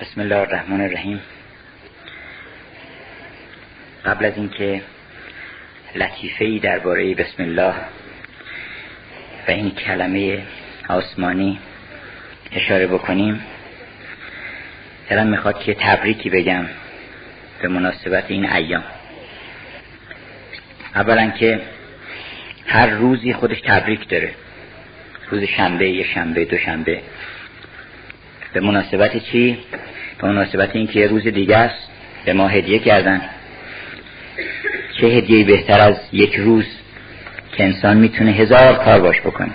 بسم الله الرحمن الرحیم. قبل از اینکه لطیفه ای درباره بسم الله و این کلمه آسمانی اشاره بکنیم دلم می‌خواد که تبریکی بگم به مناسبت این ایام. اولا که هر روزی خودش تبریک داره. روز شنبه یه شنبه دو شنبه. به مناسبت چی؟ به مناسبت اینکه یه روز دیگه است به ما هدیه کردن. چه هدیه بهتر از یک روز که انسان می‌تونه هزار کار باش بکنه.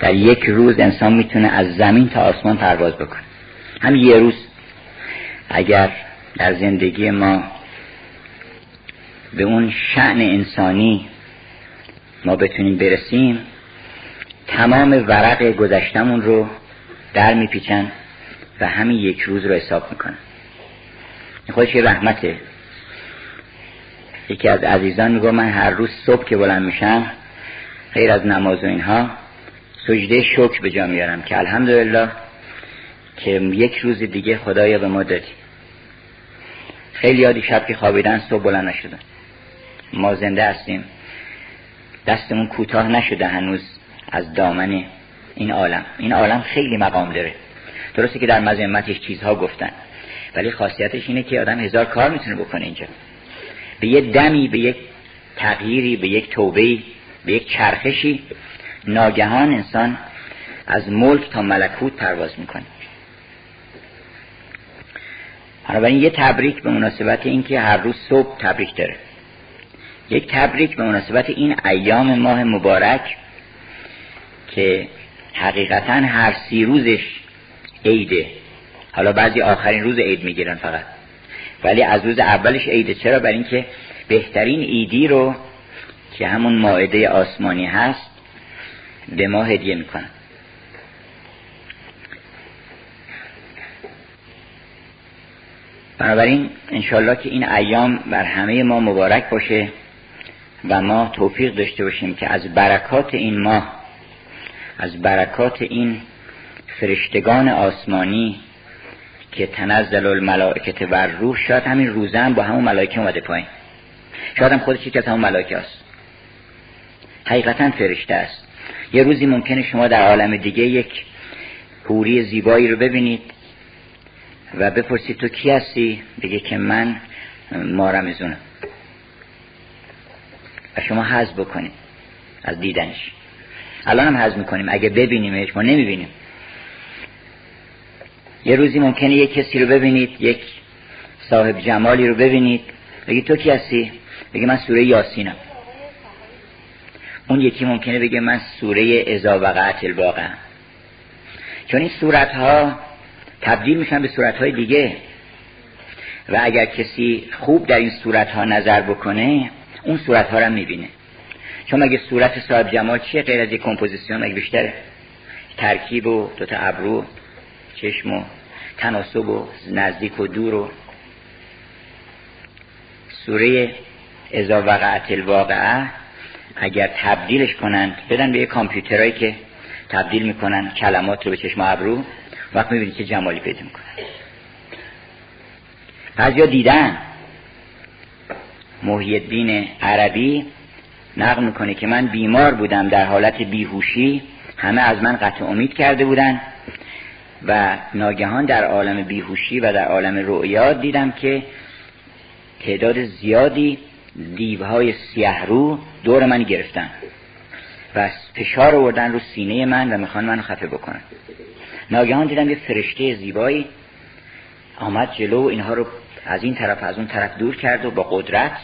در یک روز انسان می‌تونه از زمین تا آسمان پرواز بکنه. همین یه روز اگر در زندگی ما به اون شعن انسانی ما بتونیم برسیم تمام ورق گذشتمون رو در میپیچن. و همین یک روز رو حساب می‌کنن این خودش یه رحمته. یکی از عزیزان میگو من هر روز صبح که بلند میشم غیر از نماز و اینها سجده شکر به جا میارم که الحمدلله که یک روز دیگه خدایا به ما دادی. خیلی یادی شب که خوابیدن صبح بلند نشدن. ما زنده هستیم. دستمون کوتاه نشده هنوز از دامن این عالم. این عالم خیلی مقام داره. درسته که در مذمتش چیزها گفتن. ولی خاصیتش اینه که آدم هزار کار می‌تونه بکنه اینجا. به یه دمی به یک تغییری به یک توبه به یک چرخشی ناگهان انسان از ملک تا ملکوت پرواز می‌کنه. بنابراین یه تبریک به مناسبت اینکه هر روز صبح تبریک داره. یک تبریک به مناسبت این ایام ماه مبارک که حقیقتا هر سی روزش عیده. حالا بعضی آخرین روز عید می‌گیرن فقط. ولی از روز اولش عیده. چرا؟ برای اینکه بهترین ایدی رو که همون ماعده آسمانی هست به ما هدیه می‌کنن. بنابراین انشالله که این ایام بر همه ما مبارک باشه و ما توفیق داشته باشیم که از برکات این ماه از برکات این فرشتگان آسمانی که تنزل الملائکت بر روح شاید همین روزه هم با همون ملائکه اومده پایین. شاید هم خودش که از همون ملائکه است حقیقتا فرشته است. یه روزی ممکنه شما در عالم دیگه یک حوری زیبایی رو ببینید و بپرسید تو کی هستی؟ بگه که من مارمزونم و شما حذف بکنید از دیدنش. الان هم حذف می‌کنیم. اگه ببینیمش ما نمی‌بینیم. یه روزی ممکنه یک کسی رو ببینید یک صاحب جمالی رو ببینید. بگی تو کی هستی؟ بگی من سوره یاسینم. اون یکی ممکنه بگه من سوره ازا وقعت الواقع. چون این صورت ها تبدیل میشن به صورت های دیگه. و اگر کسی خوب در این صورت ها نظر بکنه اون صورت ها رو می‌بینه. چون مگه صورت صاحب جمال چیه غیر از یک کمپوزیسیون؟ مگه بیشتره؟ ترکیب و دوتا ابرو چشم و تناسب و نزدیک و دور و سوره ازا وقعت الواقعه اگر تبدیلش کنند بدن به یه کامپیوترهایی که تبدیل می‌کنن کلمات رو به چشم ابرو وقت می‌بینید که جمالی پیدا می‌کنن. بعضیا دیدن. محی الدین عربی نقل می‌کنه که من بیمار بودم در حالت بیهوشی همه از من قطع امید کرده بودن. و ناگهان در عالم بیهوشی و در عالم رؤیا دیدم که تعداد زیادی دیوهای سیه رو دور من گرفتن و فشار آوردن رو سینه من و می‌خوان منو خفه بکنن. ناگهان دیدم یه فرشته زیبایی آمد جلو و اینها رو از این طرف از اون طرف دور کرد و با قدرت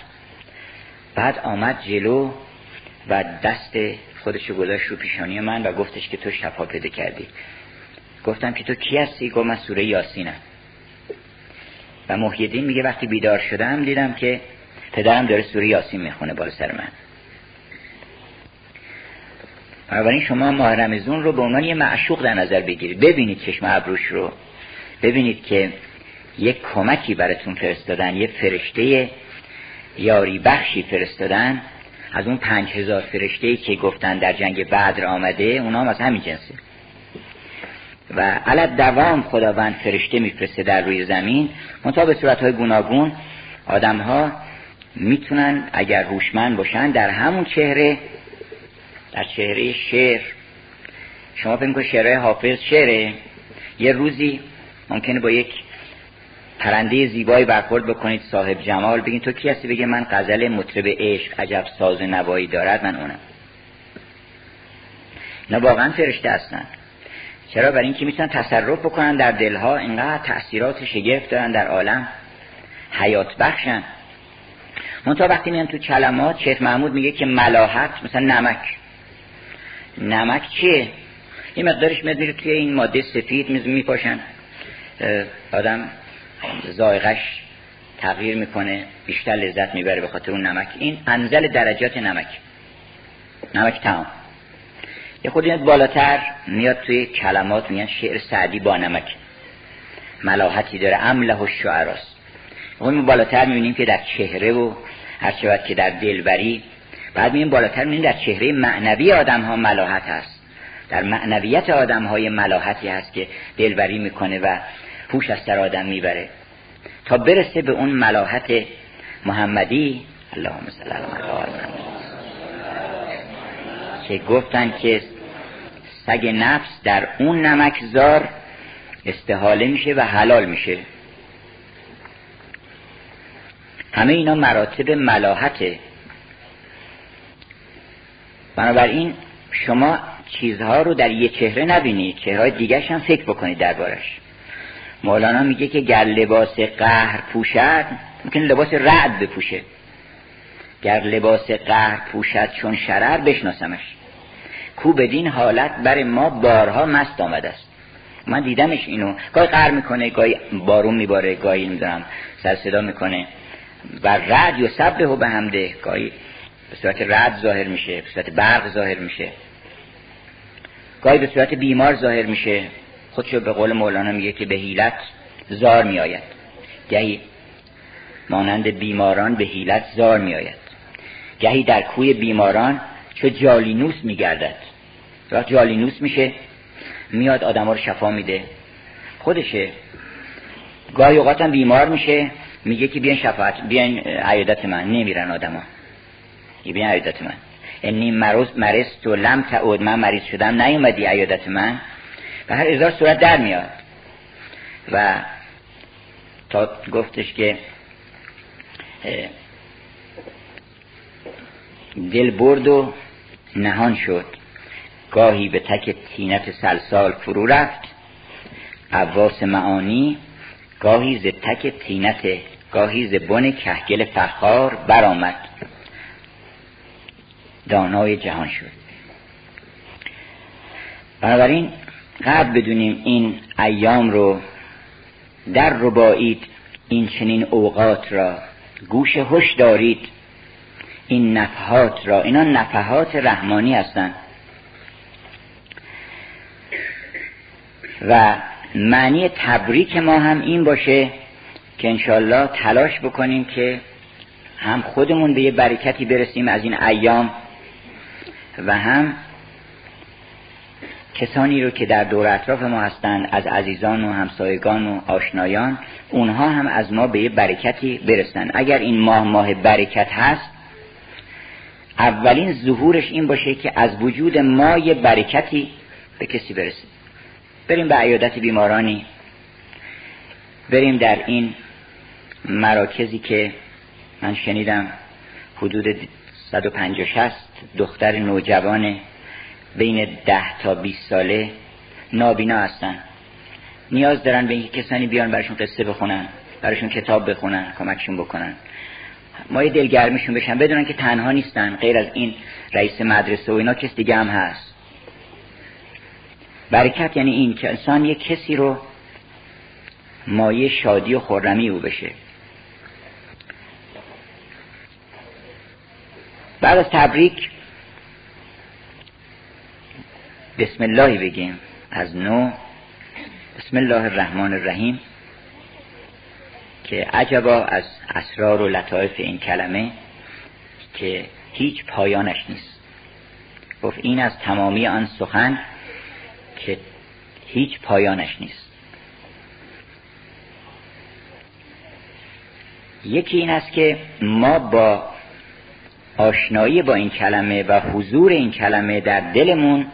بعد آمد جلو و دست خودش گذاشت رو پیشانی من و گفتش که تو شفا پیدا کردی. گفتم که تو کی هستی؟ گفت من سوره یاسینم. و محیدین میگه وقتی بیدار شدم دیدم که پدرم داره سوره یاسین می‌خونه بالا سر من. بنابراین شما ماه رمزون رو به عنوان یه معشوق در نظر بگیرید. ببینید چشم ابروش رو. ببینید که یک کمکی براتون فرستادن یه فرشته یاری بخشی فرستادن. از اون پنج هزار فرشته که گفتن در جنگ بدر آمده اونا هم از همین جنسه. و علت دوام خداوند فرشته میفرسته در روی زمین منتها به صورت های گوناگون آدم ها می‌تونن اگر هوشمند باشن در همون چهره در چهره شعر. شما فکر کنید شعرهای حافظ شعره؟ یه روزی ممکنه با یک پرنده زیبایی برخورد بکنید صاحب جمال بگین تو کی هستی؟ بگه من غزل مطرب عشق عجب ساز نوایی دارد من اونم. اینا واقعا فرشته هستن. چرا برای اینکه می‌تونن تصرف بکنن در دلها اینقدر تاثیرات شگفت دارن در عالم. حیات بخشن. منتها وقتی میان تو کلمات شیخ محمود میگه که ملاحت مثلا نمک. نمک چیه؟ یه مقدارش میاد میره توی این ماده سفید میپاشن. آدم زایغش تغییر می‌کنه بیشتر لذت می‌بره به خاطر اون نمک. این انزل درجات نمک. نمک تمام. یه خود میاد بالاتر میاد توی کلمات میان شعر سعدی با نمک. ملاحتی داره. امله و شعراست اون بالاتر می‌بینیم که در چهره و هر چقدر که در دلبری. بعد می‌بینیم بالاتر می‌بینیم در چهره معنوی آدم ها ملاحت هست. در معنویت آدم های ملاحتی هست که دلبری می‌کنه و پوش از سر آدم می‌بره. تا برسه به اون ملاحت محمدی اللهم صل علی محمد. که گفتن که سگ نفس در اون نمکزار استحاله میشه و حلال میشه. همه اینا مراتب ملاحته. بنابراین شما چیزها رو در یه چهره نبینید چهرهای دیگرش هم فکر بکنید دربارش. مولانا میگه که گر لباس قهر پوشد ممکن لباس رعد بپوشه. گر لباس قهر پوشد چون شرر بشناسمش. کو بدین حالت بر ما بارها مست آمده است. من دیدمش اینو. گاهی قهر می‌کنه گاهی بارون میباره گاهی نمی‌دونم سر صدا می‌کنه. و رد یا سبه به همده گاهی به صورت رد ظاهر میشه به صورت برق ظاهر میشه. گاهی به صورت بیمار ظاهر میشه. خودشو به قول مولانا میگه که به حیلت زار میآید. گهی مانند بیماران به حیلت زار میآید. گهی در کوی بیماران چو جالینوس میگردد. وقت جالینوس میشه میاد آدم رو شفا میده. خودشه. گاهی اوقات هم بیمار میشه میگه که بیان شفاعت بیان عیادت من. نمیرن آدما بیان عیادت من. انی مروز مرست تو لم تعود من مریض شدم نیومدی عیادت من. و هر ازار صورت در میاد. و تا گفتش که دل برد و نهان شد. گاهی به تک تینت سلسال فرو رفت. عواس معانی گاهی ز تک تینت گاهی ز بن کهگل فخار برآمد. دانای جهان شد. بنابراین قبل بدونیم این ایام رو در ربایید این چنین اوقات را گوش هوش دارید. این نفحات را اینا نفحات رحمانی هستند و معنی تبریک ما هم این باشه که انشالله تلاش بکنیم که هم خودمون به یه برکتی برسیم از این ایام و هم کسانی رو که در دور اطراف ما هستند از عزیزان و همسایگان و آشنایان اونها هم از ما به یه برکتی برسن. اگر این ماه ماه برکت هست اولین ظهورش این باشه که از وجود ما یه برکتی به کسی برسه. بریم به عیادت بیمارانی. بریم در این مراکزی که من شنیدم حدود 150 60 دختر نوجوان بین 10 تا 20 ساله نابینا هستن. نیاز دارن به اینکه کسانی بیان براشون قصه بخونن براشون کتاب بخونن کمکشون بکنن. ما یه دلگرمیشون بشن بدونن که تنها نیستن غیر از این رئیس مدرسه و اینا کس دیگه هم هست. برکت یعنی این که انسان یه کسی رو مایه شادی و خورمی او بشه. بعد از تبریک بسم الله بگیم. از نو. بسم الله الرحمن الرحیم. که عجبا از اسرار و لطایف این کلمه که هیچ پایانش نیست. گفت این از تمامی آن سخن که هیچ پایانش نیست. یکی این است که ما با آشنایی با این کلمه و حضور این کلمه در دلمون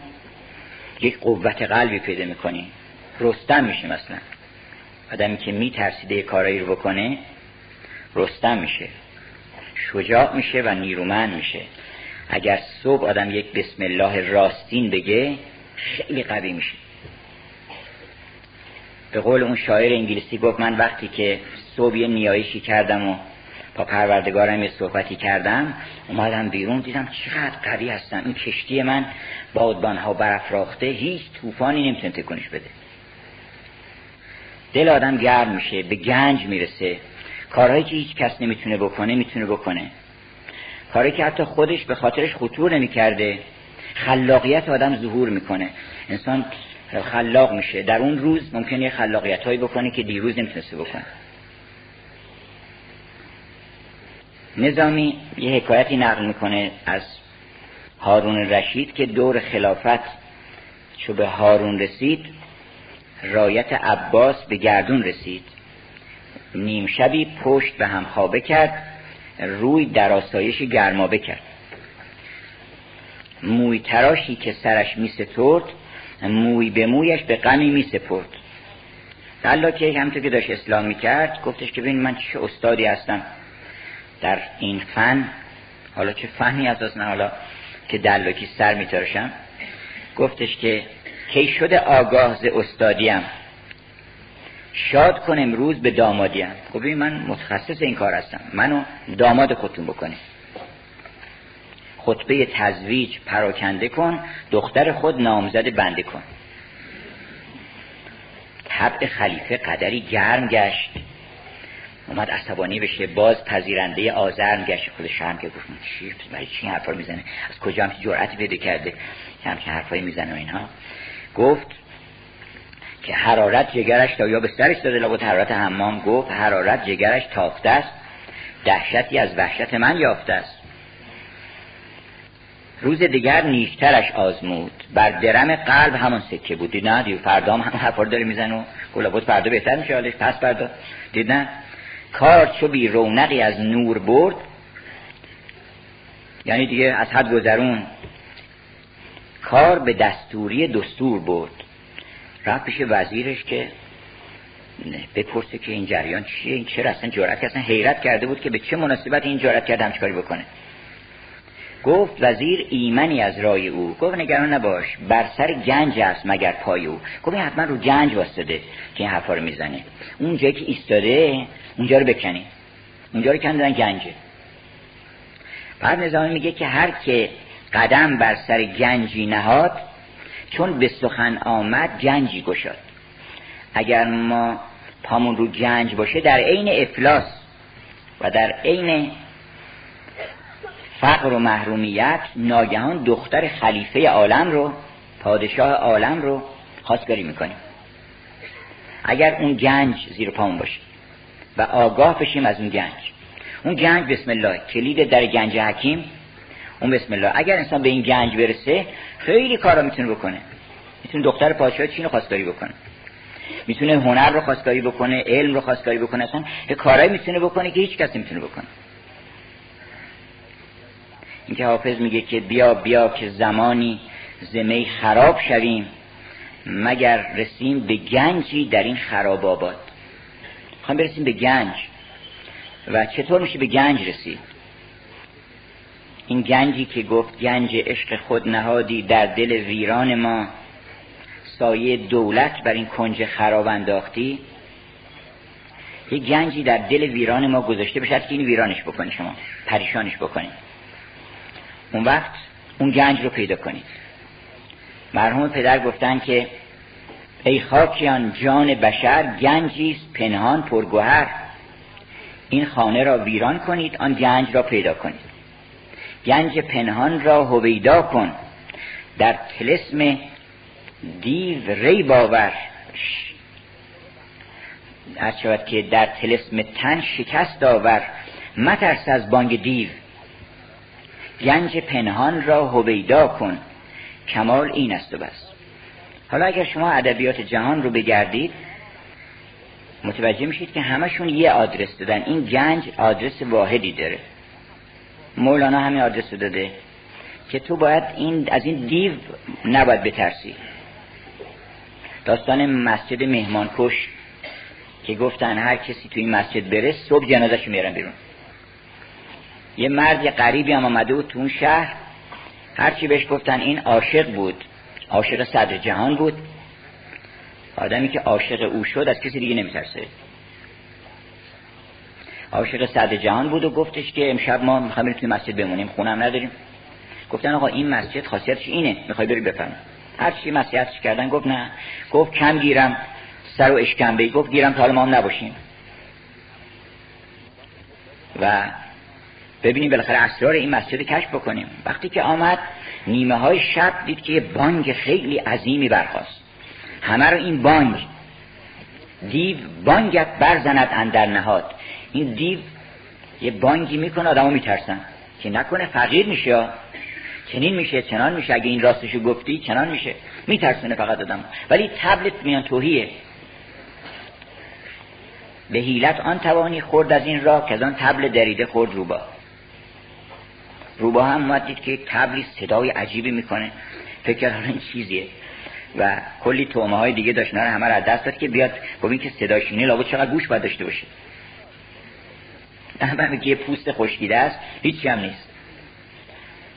یک قوت قلبی پیدا می‌کنیم. رستم میشه مثلا آدمی که میترسیده کارایی رو بکنه رستم میشه شجاع میشه و نیرومند میشه. اگر صبح آدم یک بسم الله راستین بگه خیلی قوی میشه. به قول اون شاعر انگلیسی گفت من وقتی که صبح یه نیایشی کردم و با پروردگارم یه صحبتی کردم اومدم بیرون دیدم چقدر قوی هستم. این کشتی من بادبان ها برافراخته هیچ طوفانی نمی‌تونه تکونش بده. دل آدم گرم میشه به گنج می‌رسه. کارهایی که هیچ کس نمی‌تونه بکنه می‌تونه بکنه. کاری که حتی خودش به خاطرش خطور نمی‌کرده خلاقیت آدم ظهور می‌کنه. انسان خلاق میشه. در اون روز ممکنه خلاقیت هایی بکنه که دیروز نمی‌تونسته بکنه. نظامی یه حکایتی نقل می‌کنه از هارون رشید که دور خلافت چو به هارون رسید رایت عباس به گردون رسید. نیم شبی پشت به هم خوابه کرد روی در آسایش گرمابه کرد. موی تراشی که سرش می سترد موی به مویش به غمی می سپرد. الله که همطور که داشت اسلام می کرد گفتش که ببین من چه استادی هستم. در این فن حالا چه فنی از نه حالا که دلاکی سر می ترشم گفتش که کی شده آگاه ز استادیم؟ شاد کن امروز به دامادیم. خب من متخصص این کار هستم. منو داماد خودتون بکنید. خطبه تزویج پراکنده کن دختر خود نامزد بنده کن. طبع خلیفه قدری گرم گشت. اومد عصبانی بشه باز پذیرنده آزرم گشت. خودش هم که گفت چی؟ برای چی حرفا می‌زنه؟ از کجا هم جرأتی پیدا کرده؟ همچین حرفایی می‌زنه و اینها؟ گفت که حرارت جگرش تا یا به سرش داده. لابد حرارت حمام گفت حرارت جگرش تافته است. دهشتی از وحشت من یافته است. روز دیگر نیشترش آزمود. بر درم قلب همون سکه بود. دید نه؟ فردا هم حرفا داره میزن و گلابوت فردا بهتر میشه. حالش پس فردا. دید نه؟ کار چو بی رونقی از نور برد. یعنی دیگه از حد گذرون کار به دستوری دستور برد. رفت پیش وزیرش که بپرسه که این جریان چیه این چرا اصلا جرأت اصلا حیرت کرده بود که به چه مناسبت این جرأت کرده همچه کاری بکنه. گفت وزیر ایمنی از رای او. گفت نگران نباش بر سر گنج است مگر پای او. گفت حتما رو گنج واسطه که این حرفا رو می‌زنه. اون جایی که ایستاده اونجا رو بکنی اونجا رو کندن گنجه. بعد نظامی میگه که هر که قدم بر سر گنجی نهاد چون به سخن آمد گنجی گشاد. اگر ما پامون رو گنج باشه در عین افلاس و در عین فقر و محرومیت ناگهان دختر خلیفه عالم رو پادشاه عالم رو خواستگاری می‌کنیم. اگر اون گنج زیر پامون باشه و آگاه بشیم از اون گنج. اون گنج بسم الله کلید در گنج حکیم اون بسم الله. اگر انسان به این گنج برسه خیلی کارا می‌تونه بکنه. می‌تونه دختر پادشاه چین رو خواستگاری بکنه. می‌تونه هنر رو خواستگاری بکنه علم رو خواستگاری بکنه. اصلا یه کارایی می‌تونه بکنه که هیچ کس نمی‌تونه بکنه. اینکه حافظ میگه که بیا بیا که زمانی زمه خراب شویم مگر رسیم به گنجی در این خراب آباد. خواهیم برسیم به گنج. و چطور میشه به گنج رسید؟ این گنجی که گفت گنج عشق خود نهادی در دل ویران ما سایه دولت بر این کنج خراب انداختی؟ یه گنجی در دل ویران ما گذاشته بشه که این ویرانش بکنی شما پریشانش بکنید اون وقت اون گنج رو پیدا کنید. مرحوم پدر گفتن که ای خاکیان جان بشر گنجی پنهان پرگوهر. این خانه را ویران کنید آن گنج را پیدا کنید. گنج پنهان را هویدا کن. در تلسم دیو ری باور. از شود که در تلسم تن شکست آور مترس از بانگ دیو. گنج پنهان را هویدا کن. کمال این است و بس. حالا اگر شما ادبیات جهان رو بگردید متوجه میشید که همشون یه آدرس دادن. این گنج آدرس واحدی داره. مولانا همین آدرس داده که تو باید این از این دیو نباید بترسی. داستان مسجد مهمانکش که گفتن هر کسی تو این مسجد بره صبح جنازش میارن بیرون. یه مرد یه قریبی هم آمده بود تو اون شهر. هرچی بهش گفتن این عاشق بود. عاشق صدر جهان بود. آدمی که عاشق او شد از کسی دیگه نمیترسه. عاشق صدر جهان بود و گفتش که امشب ما می‌خوایم توی مسجد بمونیم خونم نداریم. گفتن آقا این مسجد خاصیتش اینه می‌خوای بری بفهم هر چی مسیحتش کردن گفت نه. گفت کم گیرم سر و اشکنبه گفت گیرم تا حالا ما هم نباشیم. و ببینیم بالاخره اسرار این مسجد کشف بکنیم. وقتی که آمد نیمه های شب دید که یه بانگ خیلی عظیمی برخواست همه رو این بانگ دیو بانگت برزند اندر نهاد. این دیو یه بانگی می‌کنه آدمو میترسن. که نکنه فقیر میشه چنین میشه چنان میشه. اگه این راستشو گفتی چنان میشه. میترسونه فقط آدم ولی تبلت میان توهیه. به حیلت آن توانی خورد از این راه که از آن تبل دریده خورد روبا. روبا هم اومد که تبلی صدای عجیبی می‌کنه. فکر این چیزیه. و کلی تومه های دیگه داشت. نه همه را دست داد که بیاد. ببین که صداش اینه لابد چقدر گوش باید داشته باشه. همه که پوست خشکیده است. هیچی هم نیست.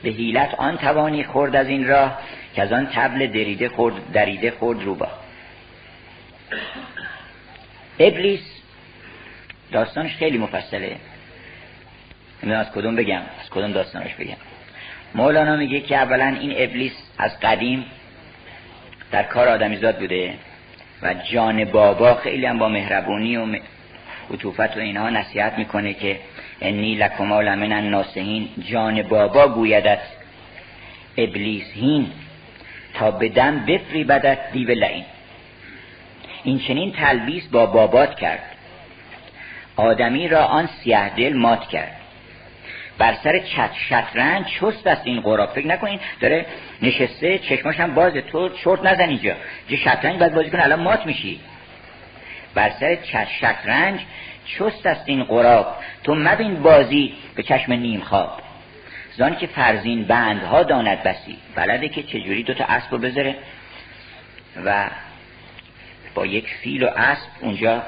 به حیلت آن توانی خورد از این راه که از آن تبل دریده خورد دریده خورد روبا. ابلیس داستانش خیلی مفصله. نمی‌دونم از کدوم بگم؟ از کدوم داستانش بگم؟ مولانا میگه که اولا این ابلیس از قدیم در کار آدمیزاد بوده و جان بابا خیلی هم با مهربونی و عطوفت و اینها نصیحت می‌کنه که انی لکما لمن الناسهین جان بابا گویدت ابلیس هین تا بدم بفری بدت دیو لعین. این چنین تلبیس با بابات کرد. آدمی را آن سیه دل مات کرد. بر سر چت شطرنج چست است این قراب فکر نکنین داره نشسته چشماش هم بازه تو چرت نزن اینجا. جه شطرنج باید بازی کن الان مات میشی. بر سر شطرنج چست است این قراب. تو مبین بازی به چشم نیم خواب. زان که فرزین بندها داند بسی. بلده که چجوری دوتا اسب رو بذاره؟ و با یک فیل و اسب اونجا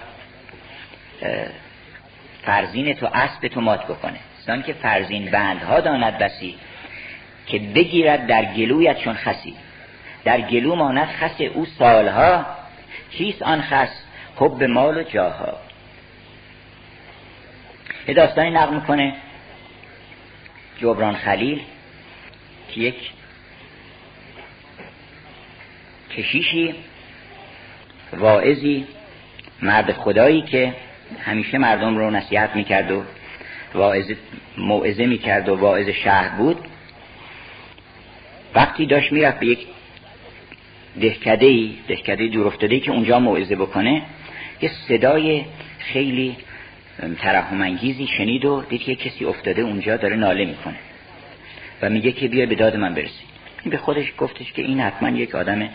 فرزین تو اسب تو مات بکنه. زان که فرزین بندها داند بسی که بگیرد در گلویت چون خسی. در گلو ماند خس او سالها. چیست آن خس؟ حب مال و جاها یه داستانی نقل می‌کنه جبران خلیل که یک کشیشی واعظی مرد خدایی که همیشه مردم رو نصیحت می‌کرد و واعظه موعظه می‌کرد و واعظ شهر بود. وقتی داشت می‌رفت به یک دهکده ای دهکده دور که اونجا موعظه بکنه یه صدای خیلی ترحم انگیزی شنید و دید که کسی افتاده اونجا داره ناله می‌کنه و میگه که بیا به داد من برسی. این به خودش گفتش که این حتما یک آدم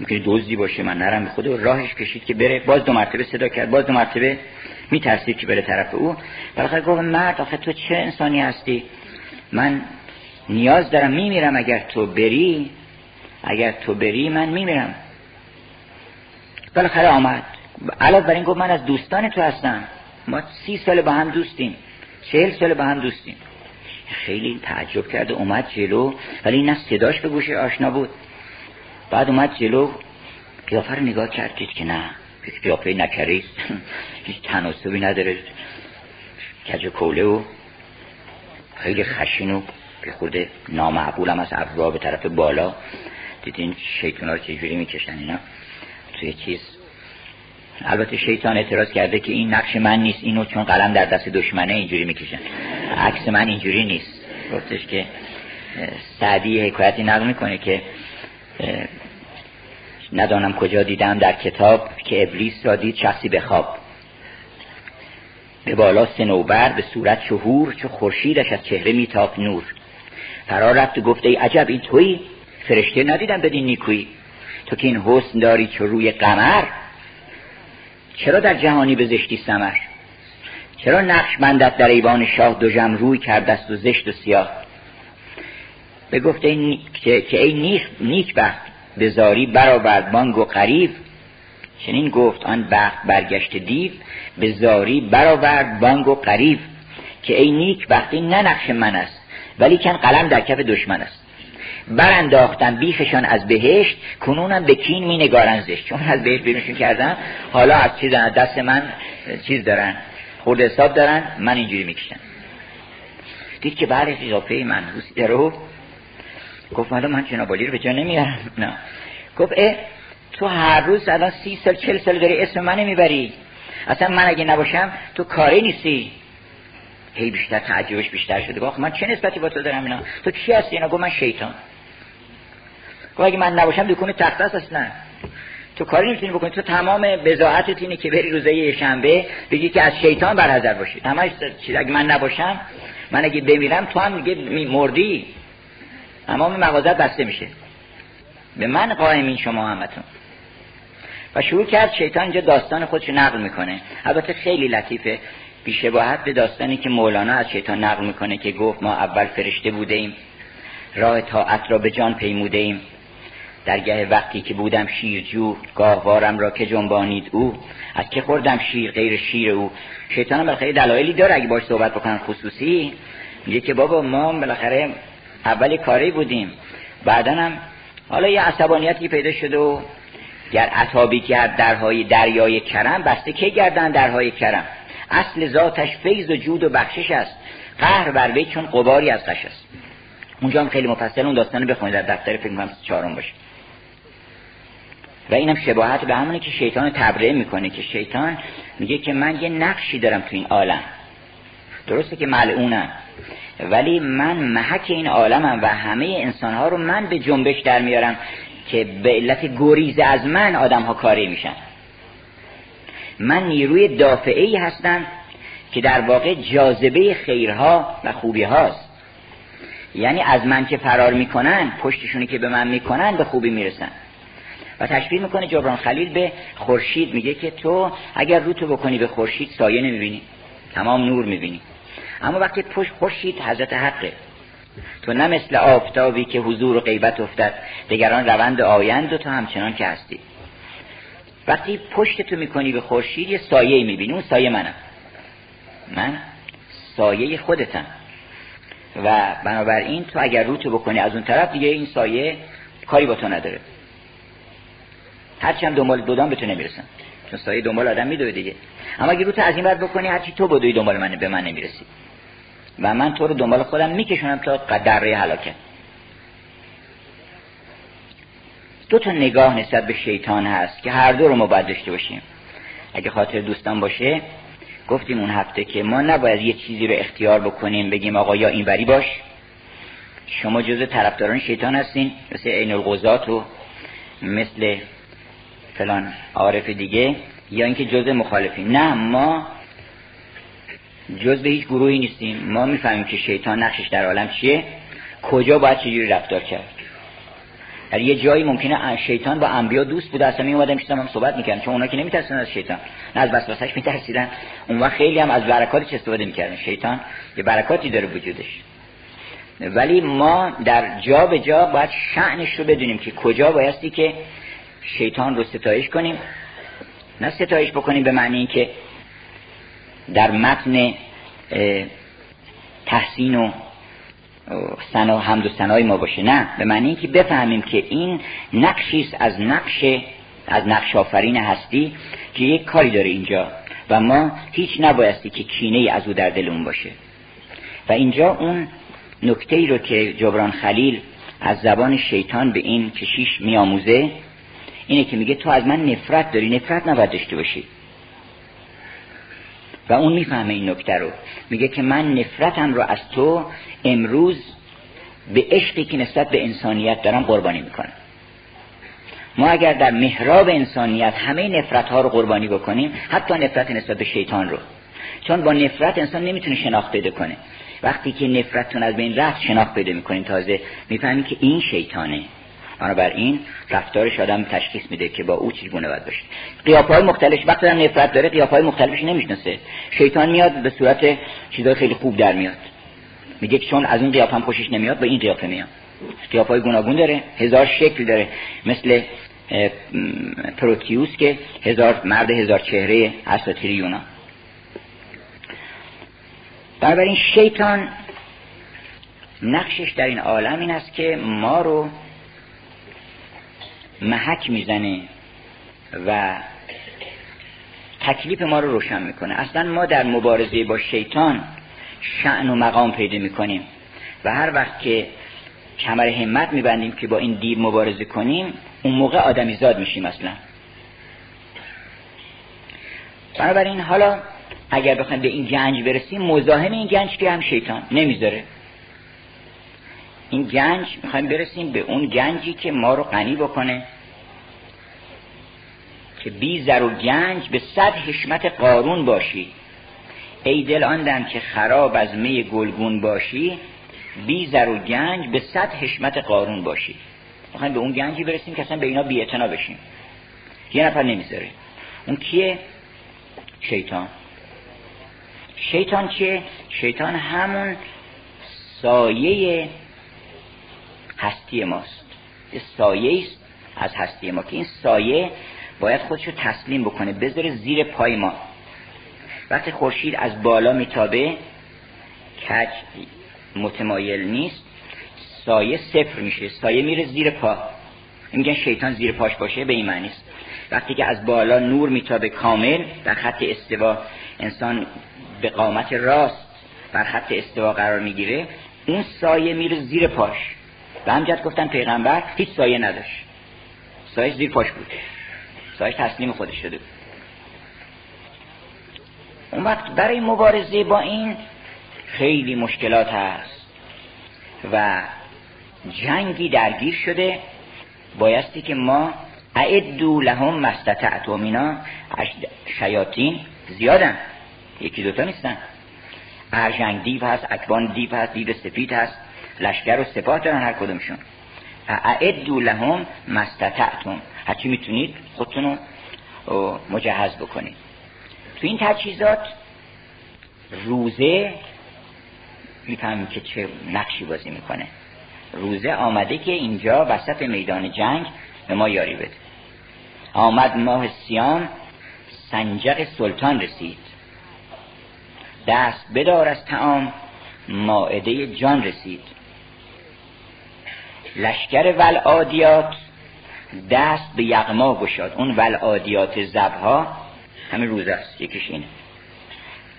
میگه دزدی باشه من نرم به خود راهش کشید که بره. باز دو مرتبه صدا کرد. باز دو مرتبه میترسید که بره طرف او. بالاخره گفت مرد آخه تو چه انسانی هستی؟ من نیاز دارم میمیرم اگر تو بری. اگر تو بری من میمیرم. بالاخره آمد. علاوه بر این گفت من از دوستان تو هستم. ما سی سال با هم دوستیم. چهل سال با هم دوستیم. خیلی تعجب کرده اومد جلو ولی نه صداش به گوش آشنا بود. بعد اومد جلو قیافه رو نگاه کرد که نه قیافه نکریست هیچ تناسبی نداره. کج کوله و خیلی خشین و به خود نامعقول هم از ابرا به طرف بالا. دیدین شیطان ها چجوری می‌کشن اینا؟ توی چیز؟ البته شیطان اعتراض کرده که این نقش من نیست اینو چون قلم در دست دشمنه اینجوری می‌کشن. عکس من اینجوری نیست. گفتش که سعدی حکایتی نقل می‌کنه که ندانم کجا دیدم در کتاب که ابلیس را دید شخصی به خواب. به بالا سنوبر به صورت شهور چو خورشیدش از چهره میتاب نور. فرار رفت و گفت ای عجب این تویی؟ فرشته ندیدم بدین نیکویی. تو که این حسن داری چو روی قمر؟ چرا در جهانی به زشتی سمر؟ چرا نقش بندت در ایوان شاه دو جم روی کردست و زشت و سیاه؟ به گفته که, ای نیک, نیک بخت بزاری برآورد بانگ و قریب. چنین گفت آن بخت برگشت دیو به زاری برآورد بانگ و قریب. که ای نیک بختی نه نقش من است ولی کن قلم در کف دشمن است. برانداختن بیخشان از بهشت کنونم به کین می نگارن زشت. چون از بهشت بیرونشون کردن حالا از چیز دست من چیز دارن خورد حساب دارن من اینجوری می‌کشن دید که بله اضافه من. رو گفت حالا من جنابالی رو به جا نمیارم نه. گفت اه تو هر روز الان سی سال چل سال داری اسم من می‌بری. اصلا من اگه نباشم تو کاری نیستی. هی بیشتر تعجبش بیشتر شده گفت من چه نسبتی با تو دارم اینا؟ تو چی هستی اینا؟ گفت من شیطان. گفت اگه من نباشم دکون تخت است اصلا. تو کاری نمی‌تونی بکنی. تو تمام بزاعتت اینه که بری روزه شنبه بگی که از شیطان برحذر باشی. همش چیز اگه من نباشم من اگه بمیرم تو هم میگه مردی. تمام مغازت بسته میشه. به من قائمین شما همتون. و شروع کرد شیطان اینجا داستان خودش نقل می‌کنه. البته خیلی لطیفه. بیشباهت به داستانی که مولانا از شیطان نقل می‌کنه که گفت ما اول فرشته بوده ایم راه طاعت را به جان پیموده ایم. در گه وقتی که بودم شیرجو گاهوارم را که جنبانید او از که خوردم شیر غیر شیر او. شیطان بالاخره دلایلی داره اگه باش صحبت بکنن خصوصی. میگه که بابا ما بالاخره اول کاری بودیم. بعدا هم حالا یه عصبانیتی پیدا شده و گر عطابی کرد درهای دریای کرم بسته که گردن درهای کرم؟ اصل ذاتش فیض و جود و بخشش است. قهر بر وی چون قباری از قش است. اونجا هم خیلی مفصل اون داستان بخونید. در دفتر فکر کنم چهارم باشه. و اینم شباهت به همونه که شیطان تبرئه می‌کنه که شیطان میگه که من یه نقشی دارم تو این عالم. درسته که ملعونم. ولی من محک این عالمم و همه انسانها رو من به جنبش در میارم که به علت گریز از من آدم ها کاری میشن. من نیروی دافعه هستم که در واقع جاذبه خیرها و خوبی هاست یعنی از من که فرار می‌کنن پشتشونی که به من می‌کنن به خوبی می‌رسن. و تشبیه می‌کنه جبران خلیل به خورشید. میگه که تو اگر رو تو بکنی به خورشید سایه نمی‌بینی. تمام نور می‌بینی. اما وقتی پشت خورشید حضرت حقه تو نه مثل آفتابی که حضور و غیبت افتد دیگران روند آیند و تو همچنان که هستی. وقتی پشت تو می‌کنی به خورشید یه سایه می‌بینی. اون سایه منم. من سایه خودتم. و بنابراین تو اگر رو تو بکنی از اون طرف دیگه این سایه کاری با تو نداره. هرچی هم دنبال دودان به تو نمی‌رسن. چون سایه دنبال آدم میدوه دیگه. اما اگه رو تو این بعد بکنی هرچی تو بدوی دنبال من به من نمی‌رسی. و من تو رو دنبال خودم میکشونم تا قدره هلاکت دو تا نگاه نسبت به شیطان هست که هر دو رو ما باید داشته باشیم. اگه خاطر دوستان باشه گفتیم اون هفته که ما نباید یه چیزی رو اختیار بکنیم بگیم آقا یا اینوری باش. شما جز طرفداران شیطان هستین مثل عین الغزات و مثل فلان عارف دیگه یا اینکه جز مخالفین نه ما جز به هیچ گروهی نیستیم. ما می‌فهمیم که شیطان نقشش در عالم چیه کجا باید چجوری رفتار کرد. در یه جایی ممکنه شیطان با انبیا دوست بوده. اصلا می میشتم هم صحبت می‌کردن چون اونا که نمیترسن از شیطان. نه از وسوسش میترسیدن. اون وقت خیلی هم از برکاتش استفاده می‌کردن. شیطان یه برکاتی داره وجودش. ولی ما در جا به جا باید شعنش رو بدونیم که کجا بایستی که شیطان رو ستایش کنیم. نه ستایش بکنیم به معنی اینکه در متن تحسین و سنا حمد و سنای ما باشه. نه به معنی اینکه بفهمیم که این نقشی از نقش از نقش آفرین هستی که یک کاری داره اینجا و ما هیچ نبایستی که کینه از او در دلمون باشه. و اینجا اون نکته ای رو که جبران خلیل از زبان شیطان به این کشیش میآموزه اینه که میگه تو از من نفرت داری نفرت نباید داشته باشی. و اون می‌فهمه این نکته رو. میگه که من نفرتم رو از تو امروز به عشقی که نسبت به انسانیت دارم قربانی می‌کنم. ما اگر در محراب انسانیت همه نفرت ها رو قربانی بکنیم حتی نفرت نسبت به شیطان رو. چون با نفرت انسان نمی‌تونه شناخت پیدا کنه. وقتی که نفرتتون از بین رفت شناخت پیدا می‌کنیم تازه می‌فهمیم که این شیطانه. بنابراین رفتارش آدم تشخیص میده که با او چی گونه باید باشه. قیافه مختلف وقتی هم نفرت داره قیافه های مختلفش نمی‌شناسه. شیطان میاد به صورت چیزای خیلی خوب در میاد. میگه چون از این قیافه هم خوشش نمیاد به این قیافه میاد. قیافه های گوناگون داره هزار شکل داره. مثل پروتیوس که هزار مرد هزار چهره اساطیر یونان. بنابراین شیطان نقشش در این عالم این است که ما رو محک می‌زنه و تکلیف ما رو روشن می‌کنه. اصلا ما در مبارزه با شیطان شعن و مقام پیدا می‌کنیم و هر وقت که کمر همت میبندیم که با این دیو مبارزه کنیم اون موقع آدمی زاد میشیم اصلا. بنابراین حالا اگر بخوایم به این گنج برسیم مزاحم این گنج که هم شیطان نمی‌ذاره. این گنج می‌خوایم برسیم به اون گنجی که ما رو غنی بکنه. که بی زر و گنج به صد حشمت قارون باشی. ای دل آندم که خراب از می گلگون باشی بی زر و گنج به صد حشمت قارون باشی. می‌خوایم به اون گنجی برسیم که اصلا به اینا بی بشیم. یه نفر نمی‌ذاره. اون کیه؟ شیطان. شیطان چیه؟ شیطان همون سایه هستی ماست. یه سایه است از هستی ما که این سایه باید خودشو تسلیم بکنه بذاره زیر پای ما. وقتی خورشید از بالا میتابه کج متمایل نیست سایه صفر میشه. سایه میره زیر پا. میگن شیطان زیر پاش باشه به این معنی است. وقتی که از بالا نور میتابه کامل در خط استوا انسان به قامت راست بر خط استوا قرار می‌گیره اون سایه میره زیر پاش. و همجد گفتن پیغمبر هیچ سایه نداشت. سایه زیر پاش بود. سایه تسلیم خودش شده بود. اون وقت برای مبارزه با این خیلی مشکلات هست و جنگی درگیر شده. بایستی که ما اعدو لهم مستطعتم اینا شیاطین زیادن. یکی دوتا نیستن. ارجنگ دیو هست اکبان دیو هست دیو سفید هست. لشکر و سپاه دارن هر کدومشون. اعدو لهم مستطعتم هرچی می‌تونید خودتون رو مجهز بکنید. تو این تجهیزات روزه می‌فهمیم که چه نقشی بازی می‌کنه. روزه آمده که اینجا وسط میدان جنگ به ما یاری بده. آمد ماه سیام سنجق سلطان رسید. دست بدار از تعام ماعده جان رسید. لشکر ولعادیات دست به یغما گشاد. اون ولعادیات زبها همین روز است. یکیش اینه.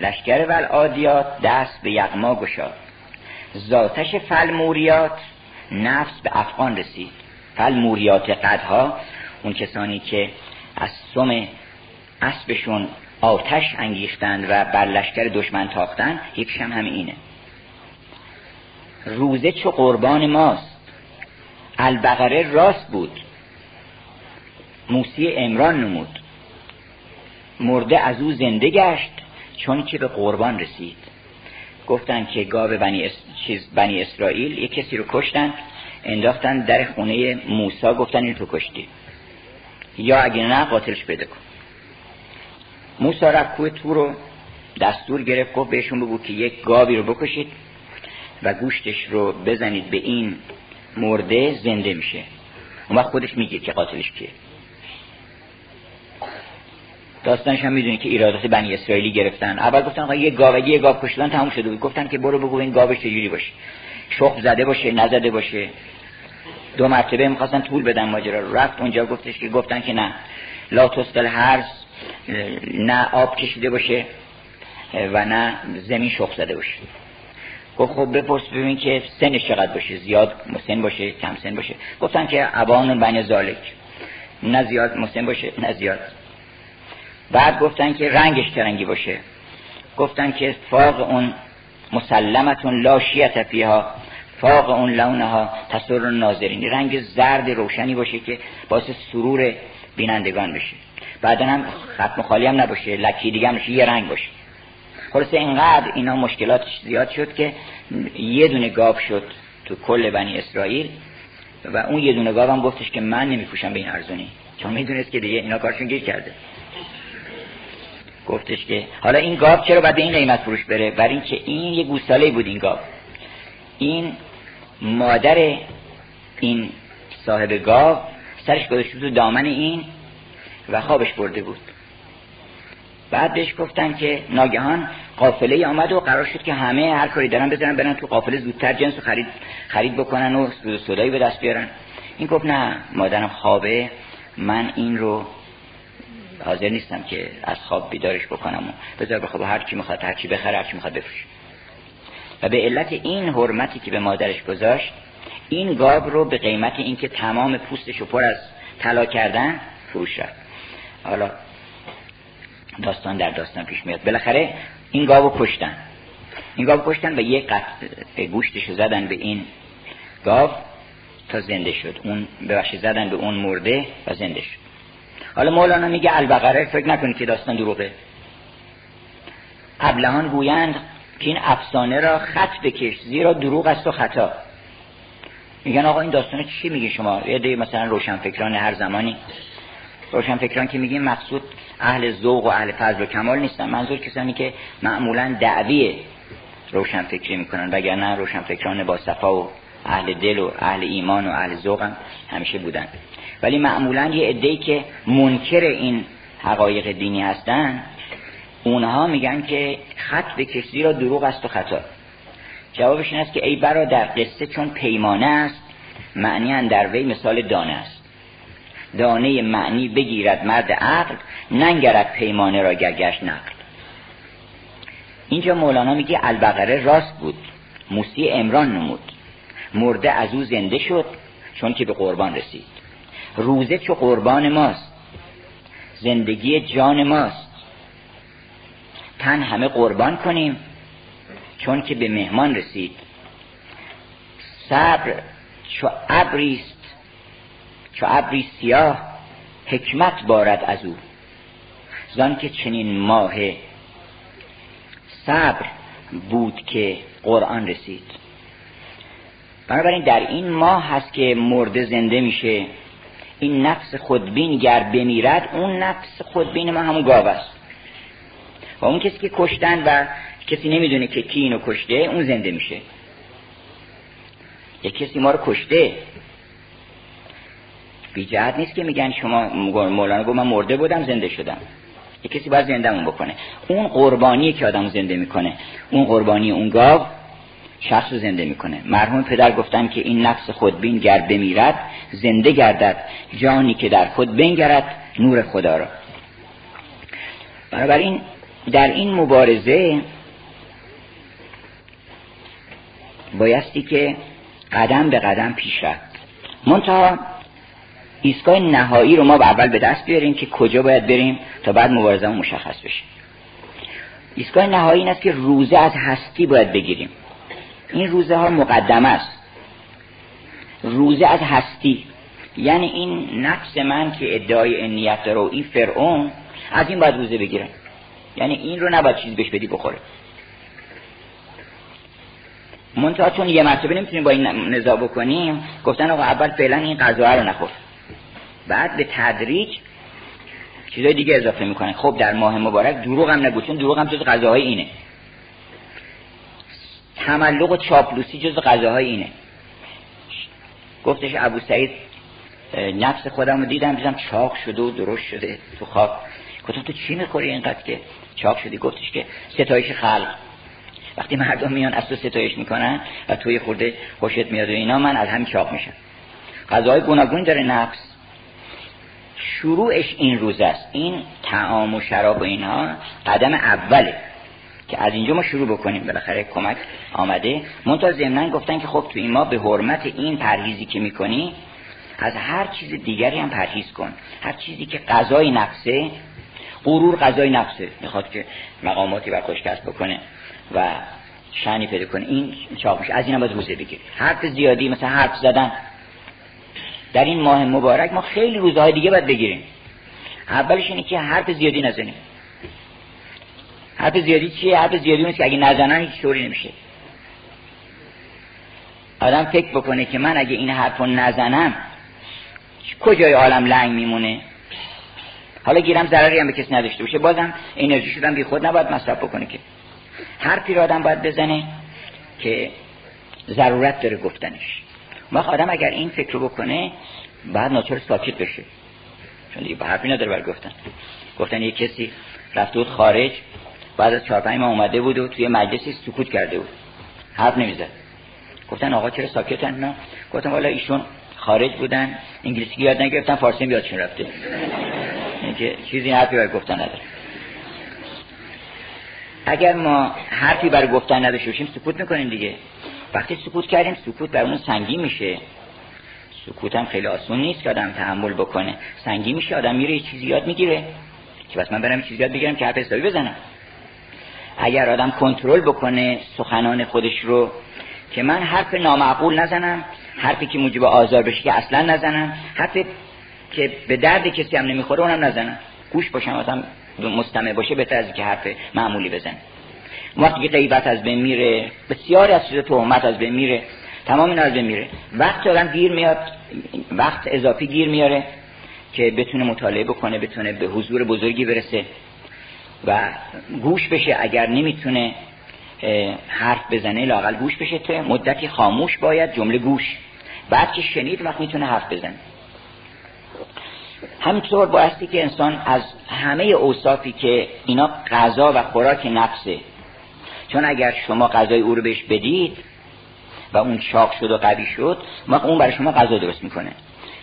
لشکر ولعادیات دست به یغما گشاد. ذاتش فلموریات نفس به افغان رسید. فلموریات قدها اون کسانی که از سم اسبشون آتش انگیختند و بر لشکر دشمن تاختن یکیش هم اینه. روزه چو قربان ماست. البقره راست بود. موسی امران نمود. مرده از او زنده گشت چون که به قربان رسید. گفتن که گاو بنی, چیز بنی اسرائیل یک کسی رو کشتن. انداختن در خونه موسا گفتن این تو کشتی. یا اگه نه قاتلش پیدا کن. موسا رفت کوه تو رو دستور گرفت گفت بهشون بگو که یک گاوی رو بکشید و گوشتش رو بزنید به این مرده زنده میشه. اون وقت خودش میگه که قاتلش کیه. داستانش هم می‌دونی که ایرادات بنی اسرائیلی گرفتن. اول گفتن آقا یه گاو یه گاو کشتن تموم شده بود. گفتن که برو بگو این گاوش چجوری باشه. شخ زده باشه نزده باشه. دو مرتبه می‌خواستن طول بدن ماجرا رو. رفت اونجا گفتش که گفتن که نه. لا تستل هرز نه آب کشیده باشه و نه زمین شخ زده باشه. گفت خب بپرس ببین که سنش چقدر باشه زیاد مسن باشه کم سن باشه. گفتن که ابان بین زالک. نه زیاد مسن باشه نه زیاد. بعد گفتن که رنگش ترنگی باشه. گفتن که فاق اون مسلمتون لاشیت فیها فاق اون لونها تصور ناظرین. رنگ زرد روشنی باشه که باعث سرور بینندگان بشه. بعدا هم ختم خالی هم نباشه لکی دیگه هم یه رنگ باشه. خلاصه اینقدر اینا مشکلاتش زیاد شد که یه دونه گاو شد تو کل بنی اسرائیل و اون یه دونه گاوم گفتش که من نمیفروشم به این ارزونی. چون می‌دونست که دیگه اینا کارشون گیر کرده. گفتش که حالا این گاو چرا باید به این قیمت فروش بره؟ برای اینکه این یه گوساله بود این گاو. این مادر این صاحب گاو سرش گذاشته تو دامن این و خوابش برده بود. بعد بهش گفتن که ناگهان قافله آمد و قرار شد که همه هر کاری دارن بزنن برن تو قافله زودتر جنس رو خرید خرید بکنن و صدایی به دست بیارن. این گفت نه مادرم خوابه من این رو حاضر نیستم که از خواب بیدارش بکنم و بذار بخواب هر چی می‌خواد هر چی بخره هر چی می‌خواد بفروشه. و به علت این حرمتی که به مادرش گذاشت این گاو رو به قیمت اینکه تمام پوستش رو پر از طلا کردن فروش رفت. حالا داستان در داستان پیش میاد. بالاخره این گاو کشتن. این گاو کشتن و یک قطع گوشتش زدن به این گاو تا زنده شد. اون ببخشید زدن به اون مرده و زنده شد. حالا مولانا میگه البقره فکر نکنید که داستان دروغه. ابلهان گویند که این افسانه را خط بکش زیرا دروغ است و خطا. میگن آقا این داستان چی میگه شما؟ یه مثلا روشنفکران هر زمانی. روشنفکران که میگیم مقصود اهل ذوق و اهل فضل و کمال نیستن. منظور کسانی که معمولا دعوی روشنفکری می‌کنن وگرنه روشنفکران با صفا و اهل دل و اهل ایمان و اهل ذوق هم همیشه بودن. ولی معمولا یه عده‌ای که منکر این حقایق دینی هستن اونها میگن که خط به کسی را دروغ است و خطا. جوابش این است که ای برادر قصه چون پیمانه است معنی در وی مثال دانه است. دانه معنی بگیرد مرد عقل ننگرد پیمانه را گرگش نقل. اینجا مولانا میگه البقره راست بود موسی امران نمود. مرده از او زنده شد چون که به قربان رسید. روزه چو قربان ماست زندگی جان ماست. تن همه قربان کنیم چون که به مهمان رسید. صبر چو ابریست چو ابری سیاه حکمت بارد از او. زان که چنین ماه صبر بود که قرآن رسید. بنابراین در این ماه هست که مرده زنده میشه. این نفس خودبین گر بمیرد اون نفس خودبین ما همون گاو است. و اون کسی که کشتن و کسی نمی‌دونه که کی اینو کشته اون زنده میشه. یک کسی ما رو کشته بی جهت نیست که میگن شما مولانا گفت من مرده بودم زنده شدم. یک کسی باید زندهمون بکنه. اون قربانی که آدم زنده می‌کنه اون قربانی اون گاو شخص رو زنده می‌کنه. مرحوم پدر گفتن که این نفس خودبین گر بمیرد زنده گردد. جانی که در خود بنگرد نور خدا را. بنابراین در این مبارزه بایستی که قدم به قدم پیش رفت. منتها ایستگاه نهایی رو ما اول به دست بیاریم که کجا باید بریم تا بعد مبارزه مشخص بشه. ایستگاه نهایی این است که روزه از هستی باید بگیریم. این روزه ها مقدمه است. روزه از هستی. یعنی این نفس من که ادعای نیت داره و این فرعون از این باید روزه بگیره. یعنی این رو نباید چیزی بهش بدی بخوره. منتها چون یه مرتبه نمی‌تونیم با این نزا بکنیم گفتن آقا اول فعلا این غذا رو نخور. بعد به تدریج چیزای دیگه اضافه می‌کنه. خب در ماه مبارک دروغ هم نگو چون دروغ هم جز غذاهای اینه. تملق و چاپلوسی جز غذاهای اینه. گفتش ابو سعید نفس خودم رو دیدم دیدم چاق شده و درست شده تو خواب گفتم تو چی می‌خوری اینقدر که چاق شدی؟ گفتش که ستایش خلق. وقتی مردم میان از تو ستایش می‌کنن و توی خورده خوشت میاد و اینا من از همین چاق میشم. غذاهای گوناگون داره نفس. شروعش این روز است. این تعام و شراب و اینها قدم اوله که از اینجا ما شروع بکنیم. بالاخره کمک آمده. منتها ضمنا گفتن که خب تو این ما به حرمت این پرهیزی که می‌کنی از هر چیز دیگری هم پرهیز کن. هر چیزی که غذای نفسه غرور غذای نفسه. می‌خواد که مقاماتی بر خوش کسب بکنه و شانی پیدا کنه. این چاپش از این هم روزه بگیر حرف زیادی مثلا حرف زدن. در این ماه مبارک ما خیلی روزهای دیگه باید بگیریم. اولش اینه که حرف زیادی نزنیم. حرف زیادی چیه؟ حرف زیادی نیست که اگه نزنن هیچ طوری نمیشه. آدم فکر بکنه که من اگه این حرف نزنم کجای عالم لنگ میمونه؟ حالا گیرم ضرری هم به کسی نداشته باشه. بازم انرژی شدن بی خود نباید مصرف بکنه که. حرفی رو آدم باید بزنه که ضرورت داره گفتنش. وقت آدم اگر این فکر رو بکنه بعد ناچار ساکت بشه. چون دیگه حرفی نداره بر گفتن. گفتن یه کسی رفته بود خارج بعد از چهار پنج اومده بود و توی مجلسی سکوت کرده بود. حرف نمی‌زد. گفتن آقا چرا ساکتن نه گفتم والا ایشون خارج بودن انگلیسی یاد نگرفتن فارسی یادشون رفته. اینکه چیزی حرفی بر گفتن نداره. اگر ما حرفی بر گفتن نداشته باشیم سکوت می‌کنیم دیگه. وقتی سکوت کردیم سکوت بر اون سنگین میشه. سکوت هم خیلی آسون نیست که آدم تحمل بکنه. سنگین میشه آدم میره یه چیزی یاد می‌گیره. که بس من برم چیزی یاد بگیرم که حرف حسابی بزنم. اگر آدم کنترل بکنه سخنان خودش رو که من حرف نامعقول نزنم حرفی که موجب آزار بشه که اصلا نزنم حرفی که به درد کسی هم نمی‌خوره اونم نزنم. گوش باشم آدم مستمع باشه بهتر از که حرف معمولی بزنه. وقتی که غیبت از بین میره. بسیاری از چیز تهمت از بین میره. تمام اینا از بین میره. وقت آدم گیر میاد وقت اضافی گیر میاره که بتونه مطالعه بکنه بتونه به حضور بزرگی برسه و گوش بشه. اگر نمی‌تونه حرف بزنه لاقل گوش بشه تو مدتی خاموش باید جمله گوش. بعد که شنید وقت می‌تونه حرف بزنه. همینطور بایستی که انسان از همه اوصافی که اینا غذا و خوراک نفسه چون اگر شما غذای او رو بهش بدید و اون چاق شد و قوی شد ما اون برای شما غذا درست می‌کنه.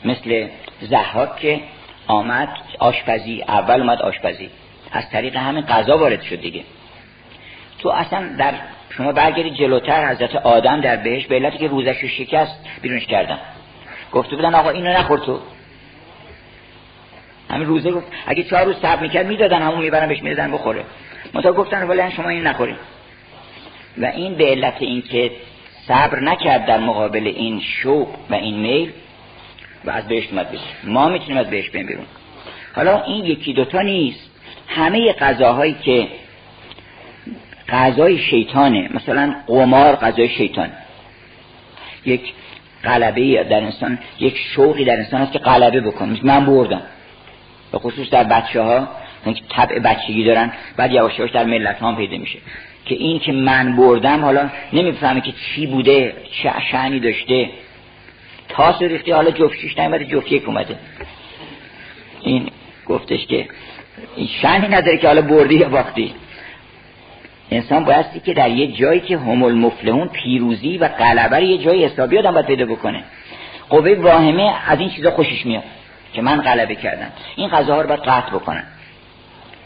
مثل زحاک که آمد آشپزی اول اومد آشپزی. از طریق همین غذا وارد شد دیگه. تو اصلا در شما برگردید جلوتر حضرت آدم در بهش به علتی که روزش رو شکست بیرونش کردن گفته بودن آقا اینو نخور تو. همین روزه گفت اگه چهار روز صبر می‌کرد می‌دادن همون می‌برن بهش می‌دادن بخوره. منتها گفتن ولی شما این نخورید و این به علت اینکه صبر نکرد در مقابل این شوق و این میل و از بهش اومد بیرون. ما می‌تونیم از بهش بیرون. حالا این یکی دوتا نیست. همه غذاهایی که غذای شیطانه مثلا قمار غذای شیطان. یک غلبه در انسان یک شوقی در انسان هست که غلبه بکنه. من بردم. به خصوص در بچه ها که طبع بچگی دارن بعد یواش یواش در ملت هم پیدا میشه که این که من بردم حالا نمی‌فهمه که چی بوده چه شعنی داشته. تاس ریختی حالا جفتشیش نیومده جفت یک اومده. این گفتش که این شعنی نداره که حالا بردی یا باختی. انسان بایستی که در یه جایی که هم المفلحون پیروزی و غلبه یه جایی حسابی آدم باید پیدا بکنه. قوه واهمه از این چیزا خوشش میاد که من غلبه کردم. این غذاها رو باید قطع بکنن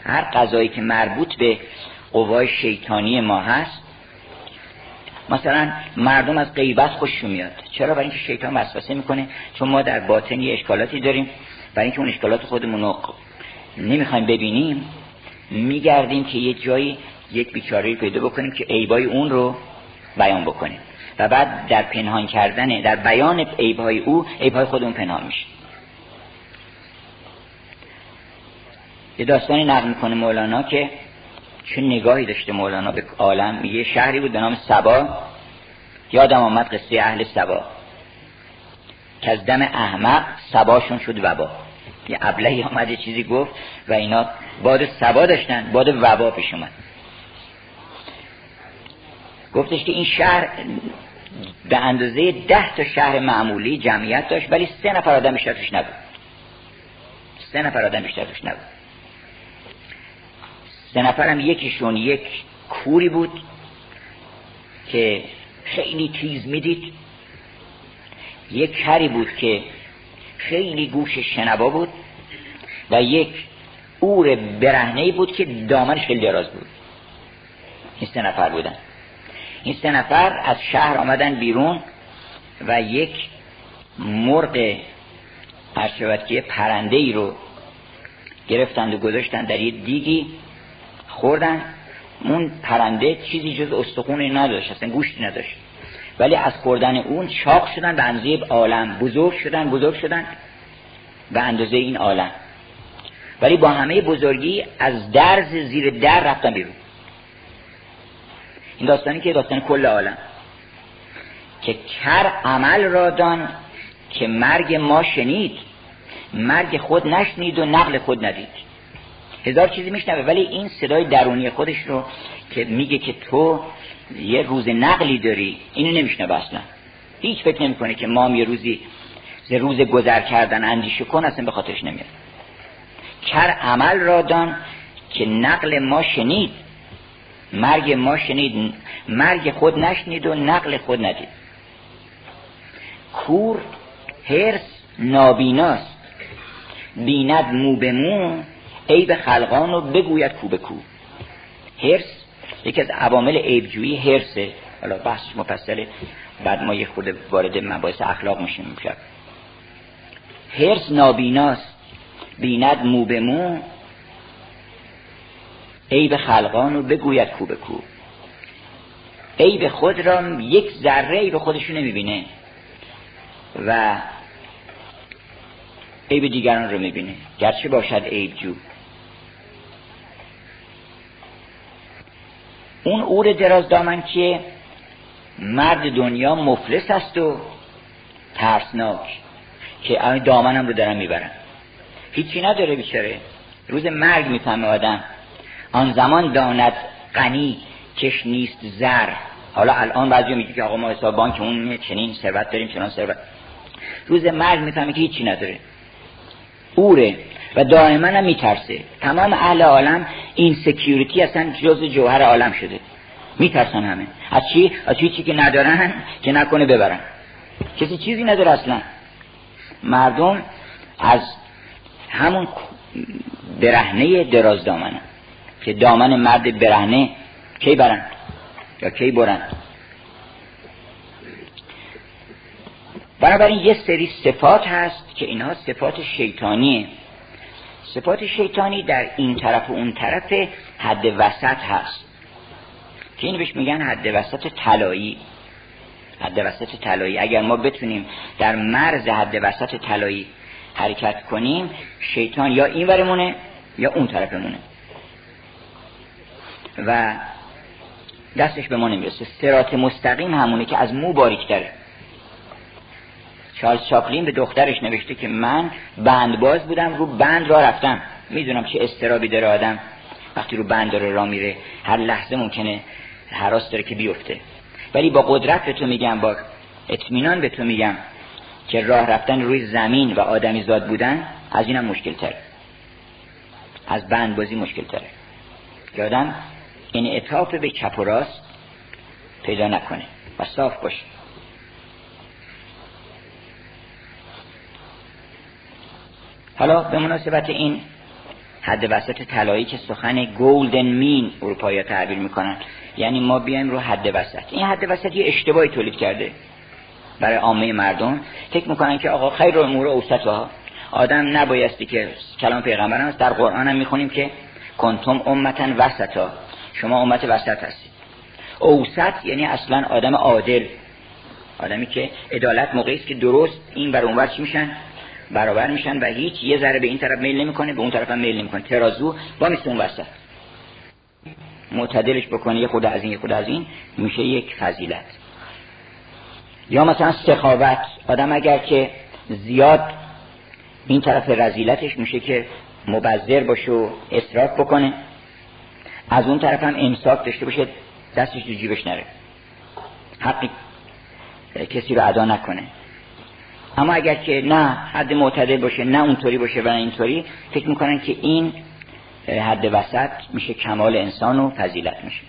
هر غذایی که مربوط به قوای شیطانی ما هست. مثلا مردم از غیبت خوششون میاد. چرا؟ برای اینکه شیطان وسوسه می‌کنه. چون ما در باطن یه اشکالاتی داریم. برای اینکه اون اشکالات خودمون رو نمی‌خوایم ببینیم میگردیم که یه جایی یک بیچاره پیدا بکنیم که عیبای اون رو بیان بکنیم. و بعد در پنهان کردن در بیان عیبهای او عیبهای خودمون پنهان میشه یه داستانی نقل می‌کنه مولانا که چه نگاهی داشته مولانا به عالم؟ یه شهری بود به نام سبا. یادم آمد قصه اهل سبا. که از دم احمق سباشون شد وبا. یه ابلهی آمد یه چیزی گفت و اینا باد سبا داشتن باد وبا پیش اومد. گفتش که این شهر به اندازه ده تا شهر معمولی جمعیت داشت ولی سه نفر آدم بیشتر توش نبود. سه نفر آدم بیشتر توش نبود. سه نفرم یکیشون یک کوری بود که خیلی تیز می‌دید. یک کری بود که خیلی گوش شنبا بود و یک اور برهنه بود که دامنش خیلی دراز بود. این سه نفر بودن. این سه نفر از شهر آمدن بیرون و یک مرغ هرشود که پرنده رو گرفتند و گذاشتن در یه دیگی. خوردن اون پرنده چیزی جز استخونی نداشت اصلا گوشتی نداشت. ولی از خوردن اون چاق شدن به اندازه عالم. بزرگ شدن بزرگ شدن به اندازه این عالم. ولی با همه بزرگی از درز زیر در رفتن بیرون. این داستانی که داستان کل عالم. که کر عمل را دان که مرگ ما شنید. مرگ خود نشنید و نقل خود ندید. هزار چیزی میشنوه ولی این صدای درونی خودش رو که میگه که تو یه روز نقلی داری اینو نمیشنوه اصلا. هیچ فکر نمی‌کنه که ما یه روزی روز گذر کردن اندیشه کن اصلا به خاطرش نمیاد. کر عمل را دان که نقل ما شنید. مرگ ما شنید. مرگ خود نشنید و نقل خود ندید. کور هرس نابیناست. بیند مو به مو عیب خلقان رو بگوید کو به کو. هرس یکی از عوامل عیبجویی هرسه حالا بحث مفصله بعد ما یه خود وارد مباحث اخلاق میشیم می‌شد هرس نابیناست. بیند مو به مو. عیب خلقان رو بگوید کو به کو. عیب خود را یک ذره عیب خودش رو نمی‌بینه. و عیب دیگران رو می‌بینه. گرچه باشد عیب جو اون اور دراز دامن که مرد دنیا مفلس است و ترسناک که دامنم رو دارن می‌برن. هیچی نداره بیچاره. روز مرگ می‌فهمه آدم. آن زمان داند غنی کش نیست زر. حالا الان بعضی میگه که آقا ما حساب بانک اون چنین ثروت داریم چنان ثروت. روز مرگ می‌فهمه که هیچی نداره. اوره. و دائما هم میترسه. تمام اهل عالم این سکیوریتی اصلا جز جوهر عالم شده. میترسن همه. از چی؟ از چی که ندارن که نکنه ببرن. کسی چیزی نداره اصلا. مردم از همون برهنه دراز دامنه. که دامن مرد برهنه کی برن یا کی برن؟ بنابراین یه سری صفات هست که اینها صفات شیطانیه. صفات شیطانی در این طرف و اون طرف حد وسط هست. که این بهش میگن حد وسط طلایی. حد وسط طلایی. اگر ما بتونیم در مرز حد وسط طلایی حرکت کنیم شیطان یا این ورمونه یا اون طرفمونه. و دستش به ما نمی‌رسه. سرات مستقیم همونه که از مو باریک داره چارلز چاپلین به دخترش نوشته که من بندباز بودم رو بند را رفتم. می‌دونم چه استرابی داره آدم. وقتی رو بند داره را میره هر لحظه ممکنه حراس داره که بیفته. ولی با قدرت به تو میگم با اطمینان به تو میگم که راه رفتن روی زمین و آدمی زاد بودن از اینم مشکل تر از بند بازی مشکل تره که آدم این اطاف به چپ و راست پیدا نکنه و صاف باشه. حالا به مناسبت این حد وسط طلایی که سخن گولدن مین اروپایی تعبیر می‌کنن. یعنی ما بیایم رو حد وسط. این حد وسط یه اشتباهی تولید کرده برای عامه مردم. فکر می‌کنن که آقا خیر امور اوسط ها آدم نبایستی که کلام پیغمبر هست در قرآن هم می‌خونیم که کنتم امتن وسطا. شما امت وسط هستید. اوسط یعنی اصلا آدم عادل. آدمی که عدالت موقعی است که درست این بر اونور چی میشن؟ برابر میشن و هیچ یه ذره به این طرف میل نمی‌کنه به اون طرف هم میل نمی‌کنه. ترازو با مثل اون وسط. معتدلش بکنه یه خود از این یه خود از این میشه یک فضیلت. یا مثلا سخاوت. آدم اگر که زیاد این طرف رزیلتش میشه که مبذر باشه و اصراف بکنه از اون طرف هم امساک داشته باشه دستش تو جیبش نره. حقی کسی رو ادا نکنه. اما اگر که نه حد معتدل باشه نه اونطوری باشه و نه اینطوری فکر می‌کنن که این حد وسط میشه کمال انسان و فضیلت میشه.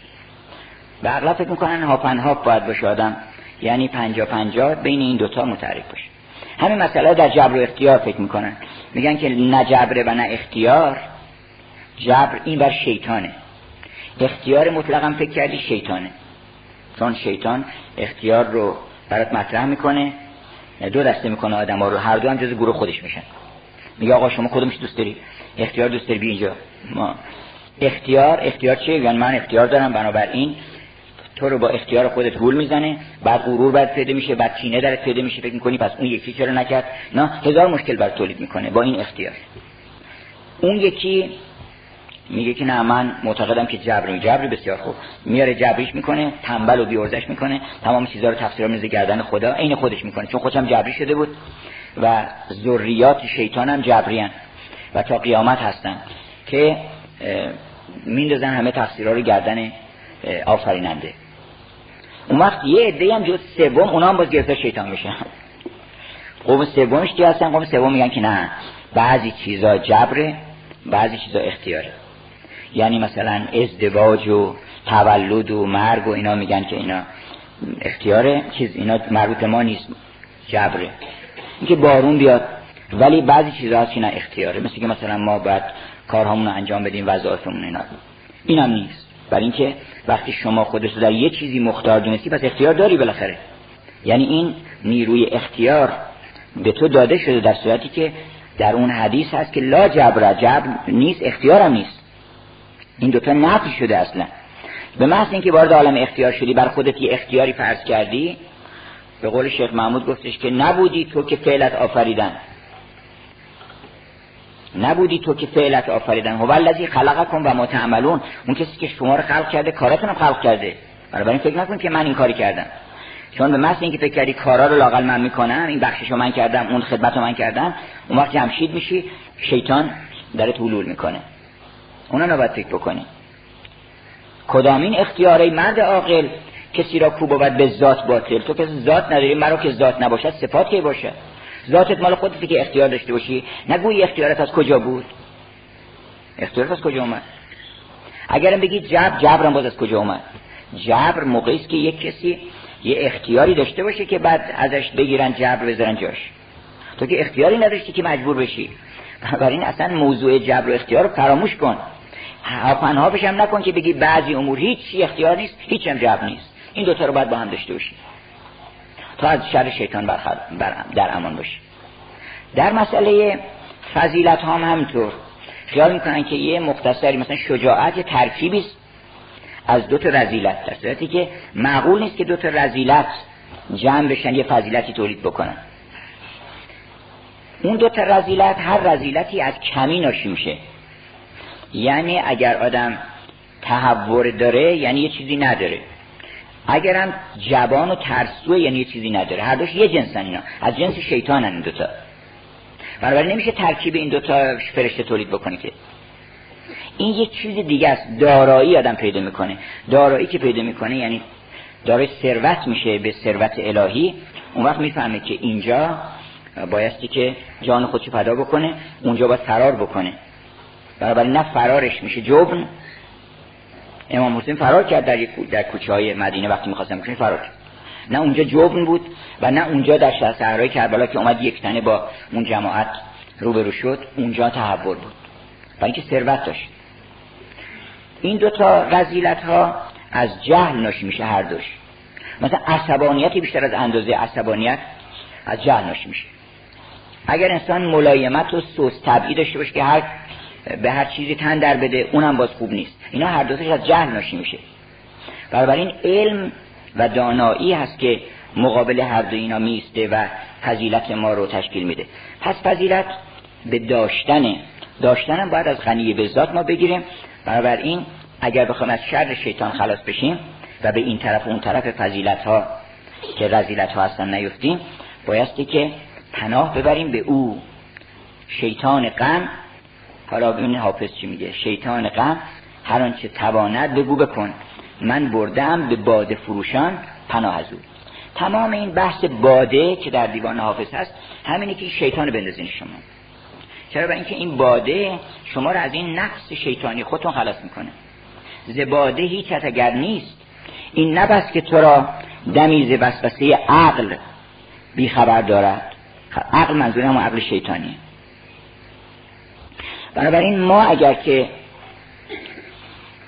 و اغلب فکر می‌کنن هاپن هاپ باید باشه آدم. یعنی پنجا پنجا بین این دوتا متعرف باشه. همین مسئله در جبر و اختیار فکر می‌کنن. میگن که نه جبره و نه اختیار جبر این بر شیطانه. اختیار مطلقا فکر کردی شیطانه. چون شیطان اختیار رو برات مطرح می‌کنه. دو دسته می‌کنه آدم ها رو. هر دو هم جز گروه خودش میشن. میگه آقا شما کدومش دوست داری اختیار دوست داری بی اینجا. ما. اختیار اختیار چیه؟ یعنی من اختیار دارم بنابراین تو رو با اختیار خودت گول می‌زنه. بعد غرور بعد پیدا میشه بعد چینه درت پیدا میشه. فکر می‌کنی پس اون یکی چرا نکرد؟ نه هزار مشکل بر تولید می‌کنه با این اختیار. اون یکی میگه که نه من معتقدم که جبر جبر بسیار خوب. میاره جبریش می‌کنه تنبل و بیورزش می‌کنه. تمام چیزها رو تفسیر میزه گردن خدا عین خودش می‌کنه. چون خودش هم جبری شده بود و ذریات شیطان هم جبریان و تا قیامت هستن که میندازن همه تفسیرها رو گردن آفریننده. اون وقت یه عده هم جز سوم اونا هم باز گرفتار شیطان میشن قوم سومش کی هستن؟ قوم سوم میگن که نه بعضی چیزا جبره بعضی چیزا اختیاره. یعنی مثلا ازدواج و تولد و مرگ و اینا میگن که اینا اختیاره چیز اینا مربوط ما نیست جبره. اینکه بارون بیاد ولی بعضی چیزا هست که نه اختیاره. مثل که مثلا ما باید کارهامون رو انجام بدیم وظایفمون اینا. اینم نیست. برای اینکه وقتی شما خودت در یه چیزی مختار دونستی پس اختیار داری بالاخره. یعنی این نیروی اختیار به تو داده شده در صورتی که در اون حدیث هست که لا جبر جبر نیست اختیارم نیست. این دوتا نفی شده اصلا. به محض اینکه وارد عالم اختیار شدی بر خودت یه اختیاری فرض کردی به قول شیخ محمود گفتش که نبودی تو که فعلت آفریدن. نبودی تو که فعلت آفریدن. هو الذی خلقکم و ما تعملون. اون کسی که شما رو خلق کرده کاراتون رو خلق کرده. برای فکر نکن که من این کاری کردم. چون به محض اینکه فکر کردی کارا رو لاقل من می‌کنم این بخششو من کردم اون خدمت رو من کردم اون وقت جمشید میشی شیطان داره طولول می‌کنه. اونا نباید فکر بکنی کدامین اختیاره مرد عاقل کسی را کو بود به ذات باطل؟ تو که ذات نداری مرا که ذات نباشد صفات کی باشه؟ ذاتت مال خودتی که اختیار داشته باشی. نگویی اختیارت از کجا بود؟ اختیارت از کجا اومد؟ اگرم بگی جبر جبرم باز از کجا اومد؟ جبر موقعی است که یک کسی یه اختیاری داشته باشه که بعد ازش بگیرن جبر بذارن جاش. تو که اختیاری نداشتی که مجبور بشی. این اصلا موضوع جبر و اختیار رو فراموش کن. پنها بشم نکن که بگی بعضی امور هیچ اختیار نیست هیچ هم جبر نیست. این دوتا رو باید با هم داشته باشی تا از شر شیطان در امان باشی در مسئله فضیلت هم همینطور خیال می‌کنن که یه مختصری مثلا شجاعت یه ترکیبی است. از دو تا رزیلت در صورتی که معقول نیست که دو تا رزیلت جمع بشن یه فضیلتی تولید بکنن. اون دو تا رزیلت هر رزیلتی از کمی ناشی میشه. یعنی اگر آدم تحور داره یعنی یه چیزی نداره. اگرم جوان و ترسوه یعنی یه چیزی نداره. هر دوش یه جنسن اینا. از جنس شیطانن این دوتا. بنابراین نمیشه ترکیب این دوتا فرشته تولید بکنه که. این یک چیز دیگه است. دارایی آدم پیدا می‌کنه. دارایی که پیدا می‌کنه یعنی دارای ثروت میشه به ثروت الهی. اون وقت می‌فهمه که اینجا بایستی که جان خودشو فدا بکنه اونجا باید فرار بکنه. بنابراین نه فرارش میشه. جبن امام حسین فرار کرد در, در کوچه های مدینه وقتی می‌خواستم بکنه فرار کرد. نه اونجا جبن بود و نه اونجا در شهر صحرای کربلا که اومد یک تنه با اون جماعت روبرو شد اونجا تحول بود. برای اینکه ثروت داشت. این دو تا رزیلت ها از جهل ناشی میشه هر دوش. مثلا عصبانیتی بیشتر از اندازه عصبانیت از جهل ناشی میشه. اگر انسان ملایمت و سوس طبعی داشته باشه که هر به هر چیزی تن در بده اونم باز خوب نیست. اینا هر دوتش از جهل ناشی میشه. این علم و دانایی هست که مقابل هر دو اینا میسته و فضیلت ما رو تشکیل میده. پس فضیلت به داشتنه. داشتنم باید از غنی به ذات ما بگیریم. این اگر بخوام از شر شیطان خلاص بشیم و به این طرف و اون طرف فضیلت ها که رزیلت ها هستن نیفتیم بایستی که پناه ببریم به او. شیطان غم. حالا این حافظ چی میگه؟ شیطان غم. هر آنچه تواند بگو بکن. من بردم به باده فروشان پناه از او. تمام این بحث باده که در دیوان حافظ هست همینه که شیطان بندازین شما. چرا؟ برای اینکه این باده شما رو از این نفس شیطانی خودتون خلاص می‌کنه. زباده هیچ اگر نیست این نبست که تو را دمیز وسوسه عقل بیخبر دارد. عقل منظور همون عقل شیطانی بنابراین ما اگر که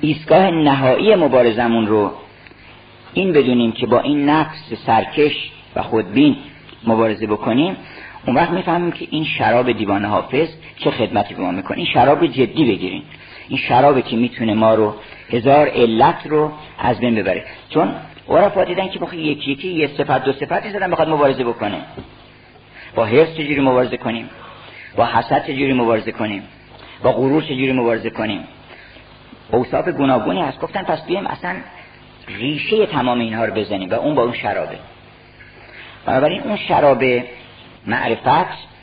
ایستگاه نهایی مبارزمون رو این بدونیم که با این نفس سرکش و خودبین مبارزه بکنیم اون وقت می‌فهمیم که این شراب دیوان حافظ چه خدمتی به ما می‌کنه. این شراب جدی بگیرین این شرابی که می‌تونه ما رو هزار علت رو از بین ببره. چون عرفا دیدن که بخواه یکی یکی یه صفت دو صفتی زدن بخواد مبارزه بکنه. با حرس چجوری مبارزه کنیم؟ با حسد چجوری مبارزه کنیم؟ با غرور چجوری مبارزه کنیم؟ اوصاف گوناگونی هست. گفتن پس بیایم اصلا ریشه تمام اینها رو بزنیم و اون با اون شرابه. بنابراین اون شراب معرفت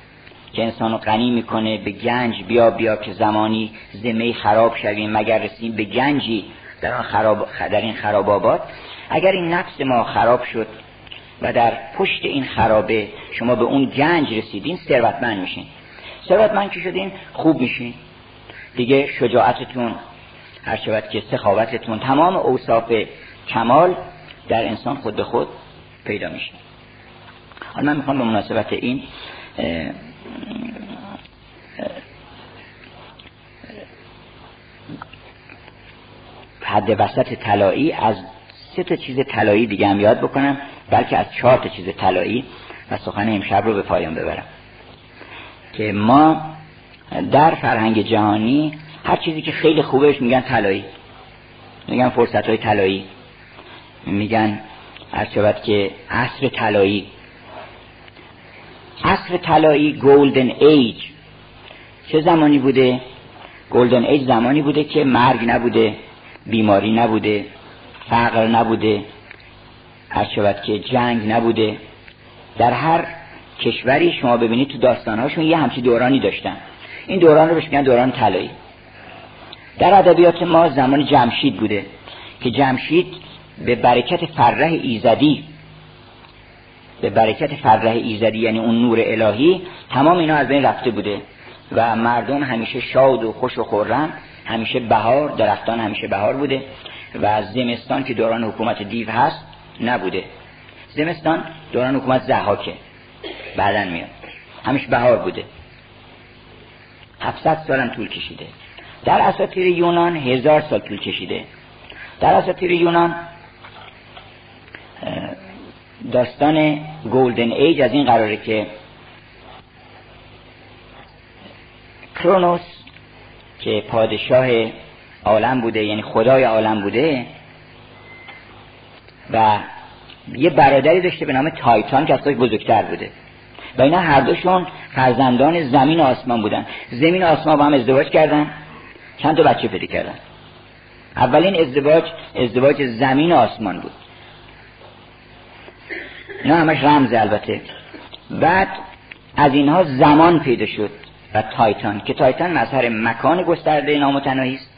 که انسانو غنی می‌کنه به گنج بیا بیا که زمانی زمه خراب شویم مگر رسیم به گنجی در, آن خراب در این خرابابات اگر این نفس ما خراب شد و در پشت این خرابه شما به اون گنج رسیدین ثروتمند میشین. ثروتمند که شدین خوب میشین. دیگه شجاعتتون هر شود که سخاوتتون تمام اوصاف کمال در انسان خود به خود پیدا میشه. حالا من می‌خوام به مناسبت این حد وسط طلایی از سه تا چیز طلایی دیگه هم یاد بکنم بلکه از چهار تا چیز طلایی و سخن امشب رو به پایان ببرم. که ما در فرهنگ جهانی هر چیزی که خیلی خوبش میگن طلایی. میگن فرصت های طلایی. میگن شود که عصر طلایی. عصر طلایی گولدن ایج چه زمانی بوده؟ گولدن ایج زمانی بوده که مرگ نبوده بیماری نبوده. فقر نبوده. هر شود که جنگ نبوده. در هر کشوری شما ببینید تو داستانهاشون یه همچی دورانی داشتن. این دوران رو بهش میگن دوران طلایی. در ادبیات ما زمان جمشید بوده که جمشید به برکت فرح ایزدی به برکت فرح ایزدی یعنی اون نور الهی تمام اینا از بین رفته بوده و مردم همیشه شاد و خوش و خورم همیشه بهار درختان همیشه بهار بوده. و زمستان که دوران حکومت دیو هست نبوده. زمستان دوران حکومت زحاکه. بعدا میاد. همیشه بهار بوده. 700 سالم طول کشیده. در اساطیر یونان هزار سال طول کشیده. در اساطیر یونان داستان گولدن ایج از این قراره که کرونوس که پادشاه عالم بوده یعنی خدای عالم بوده. و یه برادری داشته به نام تایتان که از بزرگتر بوده. و اینا هر دوشون فرزندان زمین و آسمان بودن. زمین و آسمان با هم ازدواج کردن. چند تا بچه پیدا کردن. اولین ازدواج ازدواج زمین و آسمان بود. اینا همش رمز البته. بعد از اینها زمان پیدا شد و تایتان که تایتان مظهر مکان گسترده نامتناهی است.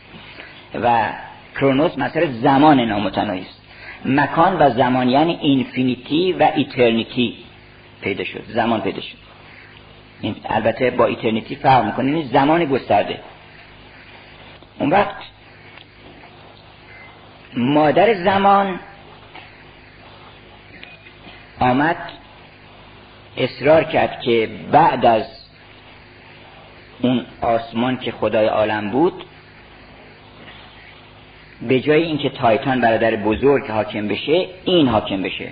و کرونوس مظهر زمان نامتناهی است. مکان و زمان یعنی اینفینیتی و ایترنیتی پیدا شد. زمان پیدا شد. البته با ایترنیتی فرق می‌کنه یعنی زمان گسترده. اون وقت مادر زمان آمد اصرار کرد که بعد از اون آسمان که خدای عالم بود به جای اینکه تایتان برادر بزرگ حاکم بشه این حاکم بشه.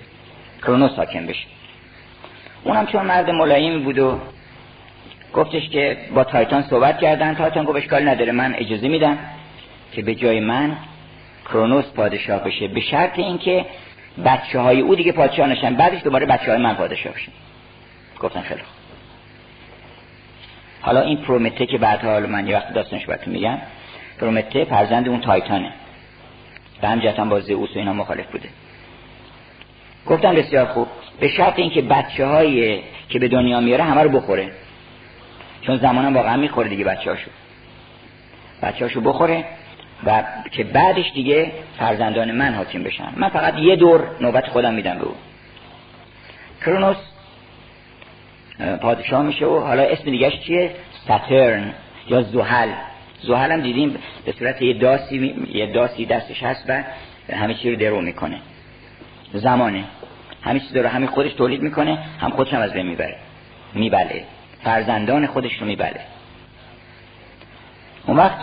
کرونوس حاکم بشه. اونم چون مرد ملایمی بود و گفتش که با تایتان صحبت کردن تایتان گفت اشکال نداره من اجازه میدم که به جای من کرونوس پادشاه بشه به شرط اینکه بچه های او دیگه پادشاه نشن. بعدش دوباره بچه های من پادشاه بشن. گفتن خیلی حالا این پرومته که بعدها حالا من یه وقت داستانش براتون میگم. پرومته فرزند اون تایتانه. به همجهت با زئوس و اینا مخالف بوده. گفتم بسیار خوب. به شرط اینکه بچه های که به دنیا میاره همه رو بخوره. چون زمانم واقعا می‌خوره دیگه بچه هاشو بچه هاشو بخوره و که بعدش دیگه فرزندان من حاکم بشن. من فقط یه دور نوبت خودم میدم به او. کرونوس پادشاه میشه و حالا اسم دیگهش چیه؟ ساترن یا زحل. زحل هم دیدیم به صورت یه داسی یه داسی دستش هست و همه چی رو درو می‌کنه. زمانه. همه چیز رو همین خودش تولید می‌کنه هم خودش هم از بین می‌بره. میبله. فرزندان خودش رو میبله. اون وقت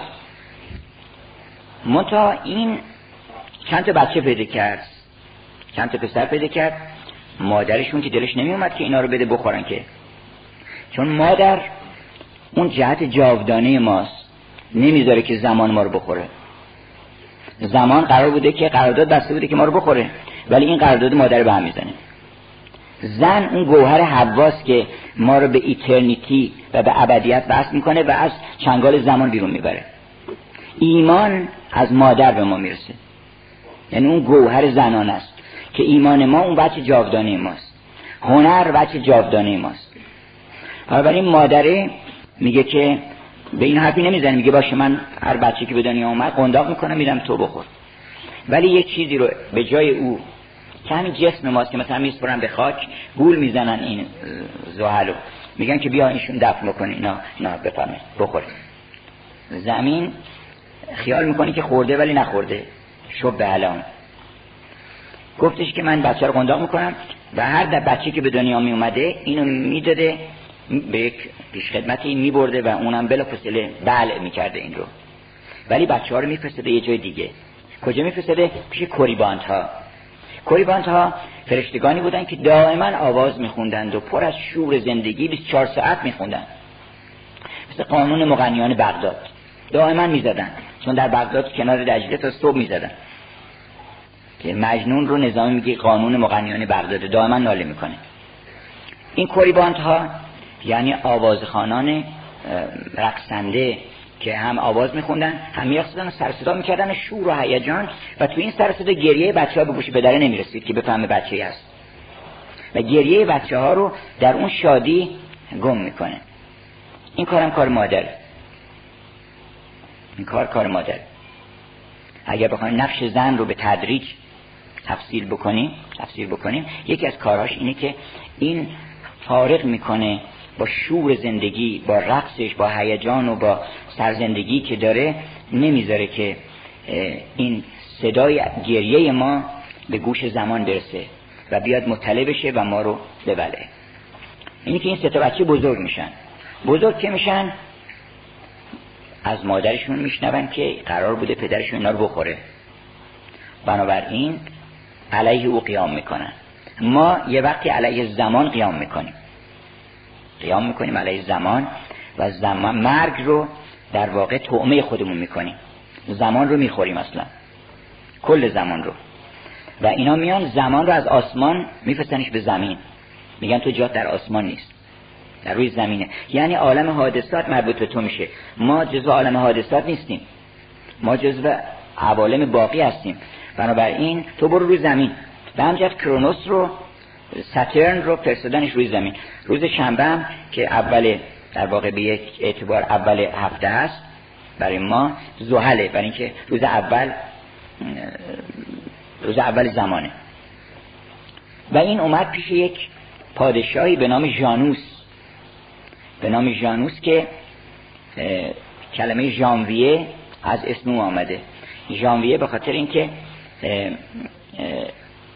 منتها این چند تا بچه پیدا کرد. چند تا پسر پیدا کرد. مادرشون که دلش نمی که اینا رو بده بخورن که. چون مادر اون جهت جاودانه ماست. نمی‌ذاره که زمان ما رو بخوره. زمان قرار بوده که قرارداد بسته بوده که ما رو بخوره. ولی این قرارداد مادر به هم می‌زنه. زن اون گوهر حواس که ما رو به ایترنیتی و به ابدیت وصل می‌کنه و از چنگال زمان بیرون می‌بره. ایمان از مادر به ما می‌رسه. یعنی اون گوهر زنان است که ایمان ما اون بچه جاودانه ماست. هنر بچه جاودانه ماست. این مادره میگه که به این حرفی نمی‌زنه میگه باشه من هر بچه که به دنیا اومد قنداق می‌کنم میدم تو بخور. ولی یه چیزی رو به جای او که همین جسم ماست که مثلا میسپرن به خاک گول می‌زنن این زحلو میگن که بیا اینشون دفن بکنی. نه نه بفهمه بخوره زمین خیال می‌کنی که خورده ولی نخورده. شب به الان. گفتش که من بچه رو قنداق می‌کنم و هر در بچه که به دنیا می اومده اینو می‌داده به یک پیش خدمتی میبرده و اونم بلا فصله بله می‌کرده این رو. ولی بچه ها رو میفرسته یه جای دیگه. کجا میفرسته پیش کوریبانت ها کوریبانت ها فرشتگانی بودن که دائما آواز میخوندند و پر از شور زندگی 24 ساعت میخوندن. مثل قانون مغنیان بغداد. دائما می‌زدن. چون در بغداد کنار دجله تا صبح می‌زدن. که مجنون رو نظامی میگه قانون مغنیان بغداد. دائما ناله می‌کنه. این کوریبانت ها یعنی آوازخانان رقصنده که هم آواز میخوندن هم میرقصیدن و سرصدا می‌کردن شور و هیجان و تو این سرصدا گریه بچه ها به گوش پدره نمی‌رسید که بفهمه بچه هست. و گریه بچه ها رو در اون شادی گم می‌کنه. این کارم کار مادر. این کار کار مادر. اگر بخوایم نقش زن رو به تدریج تفصیل بکنیم تفسیر بکنیم یکی از کاراش اینه که این فارغ می‌کنه با شور زندگی با رقصش با هیجان و با سرزندگی که داره نمی‌ذاره که این صدای گریه ما به گوش زمان برسه و بیاد مطلع بشه و ما رو ببله. اینی که این سه بچه بزرگ میشن. بزرگ که میشن از مادرشون میشنون که قرار بوده پدرشون اینا رو بخوره. بنابراین علیه او قیام می‌کنن. ما یه وقتی علیه زمان قیام می‌کنیم. قیام می‌کنیم علیه زمان و زمان مرگ رو در واقع تعمه خودمون می‌کنیم. زمان رو می‌خوریم اصلا. کل زمان رو. و اینا میان زمان رو از آسمان میفرستنش به زمین. میگن تو جات در آسمان نیست. در روی زمینه. یعنی عالم حادثات مربوط به تو میشه. ما جزو عالم حادثات نیستیم. ما جزو عوالم باقی هستیم. بنابراین تو برو روی زمین. به همجرد کرونوس رو ساترن رو فرستادنش روی زمین. روز شنبه هم که اول در واقع به یک اعتبار اول هفته هست برای ما زحله برای اینکه روز اول روز اول زمانه. و این اومد پیش یک پادشاهی به نام جانوس به نام جانوس که کلمه ژانویه از اسم او آمده. ژانویه به خاطر اینکه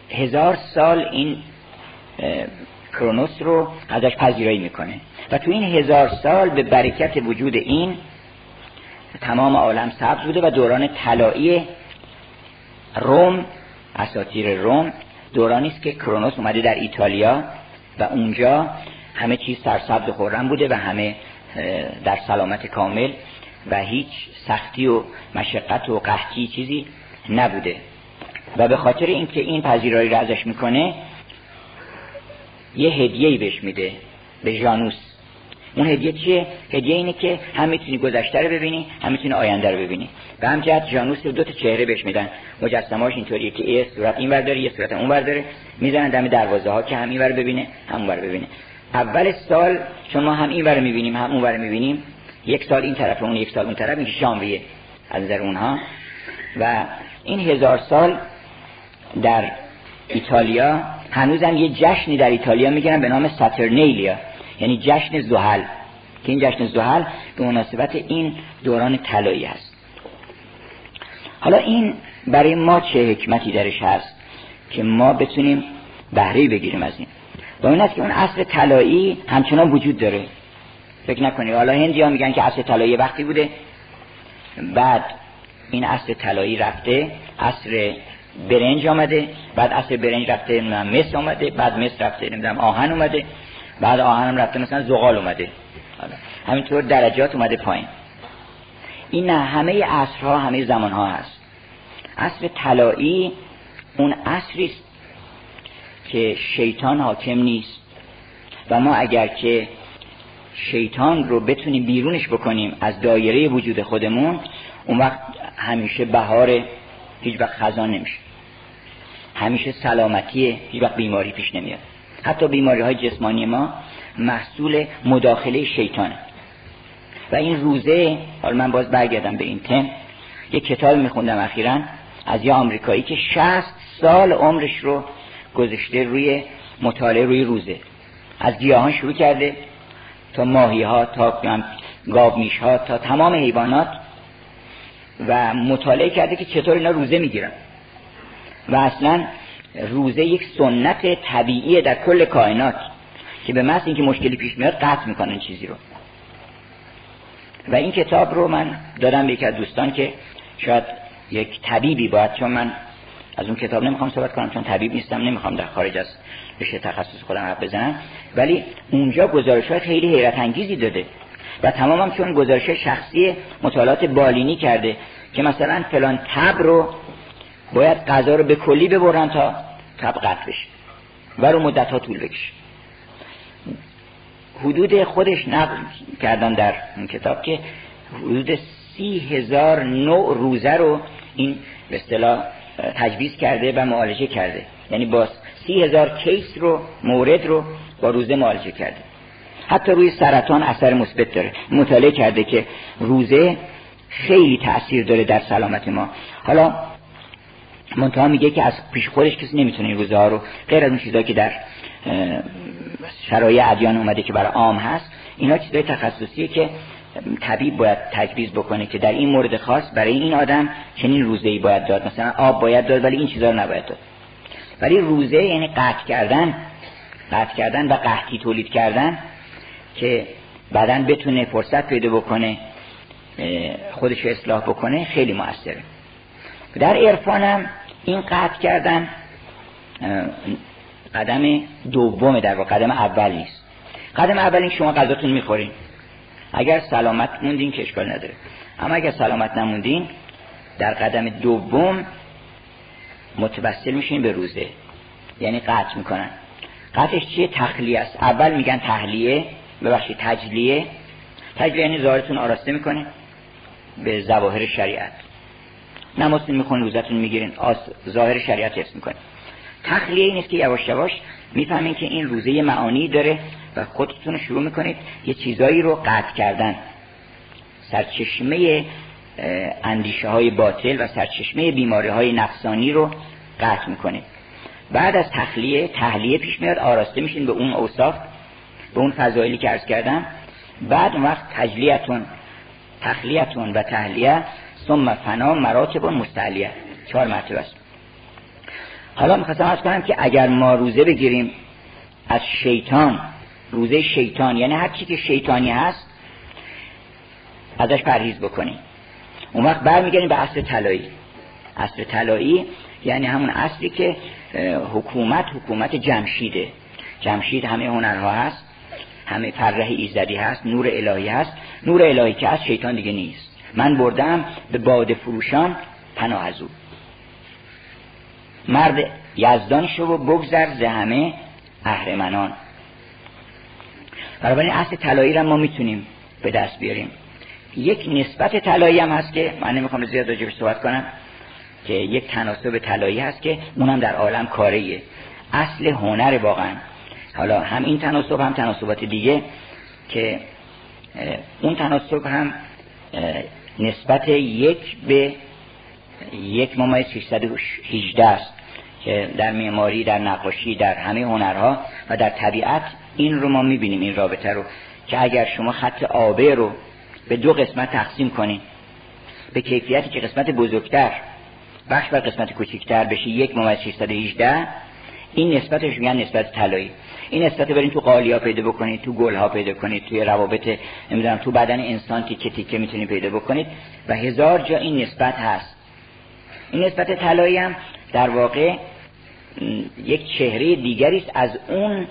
هزار سال این کرونوس رو ازش پذیرایی می‌کنه. و تو این هزار سال به برکت وجود این تمام عالم سبز بوده و دوران طلایی روم اساطیر روم دورانی است که کرونوس اومده در ایتالیا و اونجا همه چیز سرسبز و خورم بوده و همه در سلامت کامل و هیچ سختی و مشقت و قحطی چیزی نبوده. و به خاطر اینکه این پذیرایی را ازش می‌کنه یه هدیه بهش میده به جانوس اون هدیه چیه؟ هدیه اینه که هم می‌تونی گذشته رو ببینی هم می‌تونی آینده رو ببینی. به همجهت جانوس رو دو تا چهره بهش میدن. مجسمهاش اینطوریه که یه صورت این داره یه صورت اون داره. می‌زنن دم دروازه ها که هم این ور ببینه هم اون ببینه. اول سال چون ما هم این ور می‌بینیم هم اون ور می‌بینیم. یک سال این طرف اون یک سال اون طرف این ژانویه از نظر اونها. و این هزار سال در ایتالیا هنوزم یه جشنی در ایتالیا می‌گیرن به نام ساترنیلیا. یعنی جشن زحل. که این جشن زحل به مناسبت این دوران طلایی است حالا این برای ما چه حکمتی درش هست که ما بتونیم بهره بگیریم از این؟ و اون است که اون اصل طلایی همچنان وجود داره. فکر نکنید. حالا هندی ها میگن که اصل طلایی وقتی بوده. بعد این اصل طلایی رفته. اصر برنج آمده بعد اصل برنج رفته مصر آمده بعد مصر رفته نمی‌دونم آهن اومده بعد آهنم رفته مثلا زغال اومده. همینطور درجات اومده پایین. این نه همه عصرها همه زمانها هست. عصر طلایی اون عصری است که شیطان حاکم نیست. و ما اگر که شیطان رو بتونیم بیرونش بکنیم از دایره وجود خودمون اون وقت همیشه بهار هیچ وقت خزان نمیشه. همیشه سلامتی هیچ وقت بیماری پیش نمیاد. حتی بیماری های جسمانی ما محصول مداخله شیطانه. و این روزه حالا من باز برگردم به این تم یه کتاب میخوندم اخیرا از یه آمریکایی که 60 سال عمرش رو گذشته روی مطالعه روی روزه. از گیاهان شروع کرده تا ماهی ها تا گاو میش ها تا تمام حیوانات و مطالعه کرده که چطور اینا روزه می‌گیرن. و اصلا روزه یک سنت طبیعی در کل کائنات که به محض اینکه مشکلی پیش میاد قطع می‌کنن چیزی رو. و این کتاب رو من دادم به یک از دوستان که شاید یک طبیبی باید چون من از اون کتاب نمی‌خوام صحبت کنم چون طبیب نیستم نمی‌خوام در خارج از بشه تخصص خودم حرف بزنم. ولی اونجا گزارش های خیلی حیرت انگیزی داده. و تمام هم چون گزارش شخصی مطالعات بالینی کرده که مثلا فلان تب رو باید غذا رو به کلی ببرن تا تب قطع بشه و رو مدت ها طول بکشه. حدود خودش نقل کردن در این کتاب که حدود سی هزار نوع روزه رو این به اصطلاح تجویز کرده و معالجه کرده. یعنی با سی هزار کیس رو مورد رو با روزه معالجه کرده. حتی روی سرطان اثر مثبت داره. مطالعه کرده که روزه خیلی تاثیر داره در سلامت ما. حالا منتها میگه که از پیش خودش کسی نمی‌تونه این روزه ها رو غیر از اون چیزهایی که در شرایع ادیان اومده که برای عام هست اینا چیزای تخصصیه که طبیب باید تجویز بکنه که در این مورد خاص برای این آدم چنین روزه ای باید داد. مثلا آب باید داد ولی این چیزا رو نباید داد. ولی روزه یعنی قطع کردن قطع کردن و قحطی تولید کردن که بدن بتونه فرصت پیدا بکنه خودش اصلاح بکنه خیلی موثره. در عرفانم این قطع کردن قدم دومه در واقع قدم اول نیست. قدم اول این شما غذاتون می‌خورین. اگر سلامت موندین که اشکال نداره. اما اگر سلامت نموندین در قدم دوم متوسل میشین به روزه. یعنی قطع می‌کنن. قطعش چیه؟ تخلیه است. اول میگن تحلیه ببخشید تجلیه. تجلیه یعنی ظاهرتون آراسته می‌کنه به ظواهر شریعت. نمازتون میخون روزتون می‌گیرین ظاهر شریعت حفظ می‌کنه تخلیه این است که یواش یواش می‌فهمین که این روزه معانی داره و خودتون شروع می‌کنید یه چیزایی رو قطع کردن. سرچشمه اندیشه های باطل و سرچشمه بیماری های نفسانی رو قطع می‌کنید. بعد از تخلیه تحلیه پیش میاد آراسته میشین به اون اوصاف به اون فضایلی که ارز کردم. بعد اون وقت تجلیتون تخلیتون و تحلیه ثم فنا مراتب مستعلیه چهار مرتبه است. حالا می‌خواستم از کنم که اگر ما روزه بگیریم از شیطان روزه شیطان یعنی هر چی که شیطانی هست ازش پرهیز بکنیم. اون وقت برمیگردیم به اصل طلایی. اصل طلایی یعنی همون اصلی که حکومت حکومت جمشیده. جمشید همه هنرها هست. همه فرح ایزدی هست نور الهی هست. نور الهی که از شیطان دیگه نیست. من بردم به باد فروشان پناه از او. مرد یزدان شو و بگذر ز همه اهرمنان. بنابراین اصل طلایی را ما می‌تونیم به دست بیاریم. یک نسبت طلایی هم هست که من نمی‌خوام زیاد راجبش صحبت کنم که یک تناسب طلایی هست که اونم در عالم کاریه. اصل هنر واقعا. حالا هم این تناسب هم تناسبات دیگه که اون تناسب هم نسبت یک به یک ممایز 618 است که در معماری در نقاشی در همه هنرها و در طبیعت این رو ما می‌بینیم این رابطه رو که اگر شما خط آبه رو به دو قسمت تقسیم کنید به کیفیتی که قسمت بزرگتر بخش بر قسمت کوچکتر بشه یک ممیز 618 این نسبتش میگن نسبت طلایی. این نسبت برین تو قالیا پیدا بکنید تو گل ها پیدا کنید توی روابط نمی‌دونم تو بدن انسان تیکه تیکه می‌تونید پیدا بکنید و هزار جا این نسبت هست. این نسبت طلایی هم در واقع یک چهره دیگری است از اون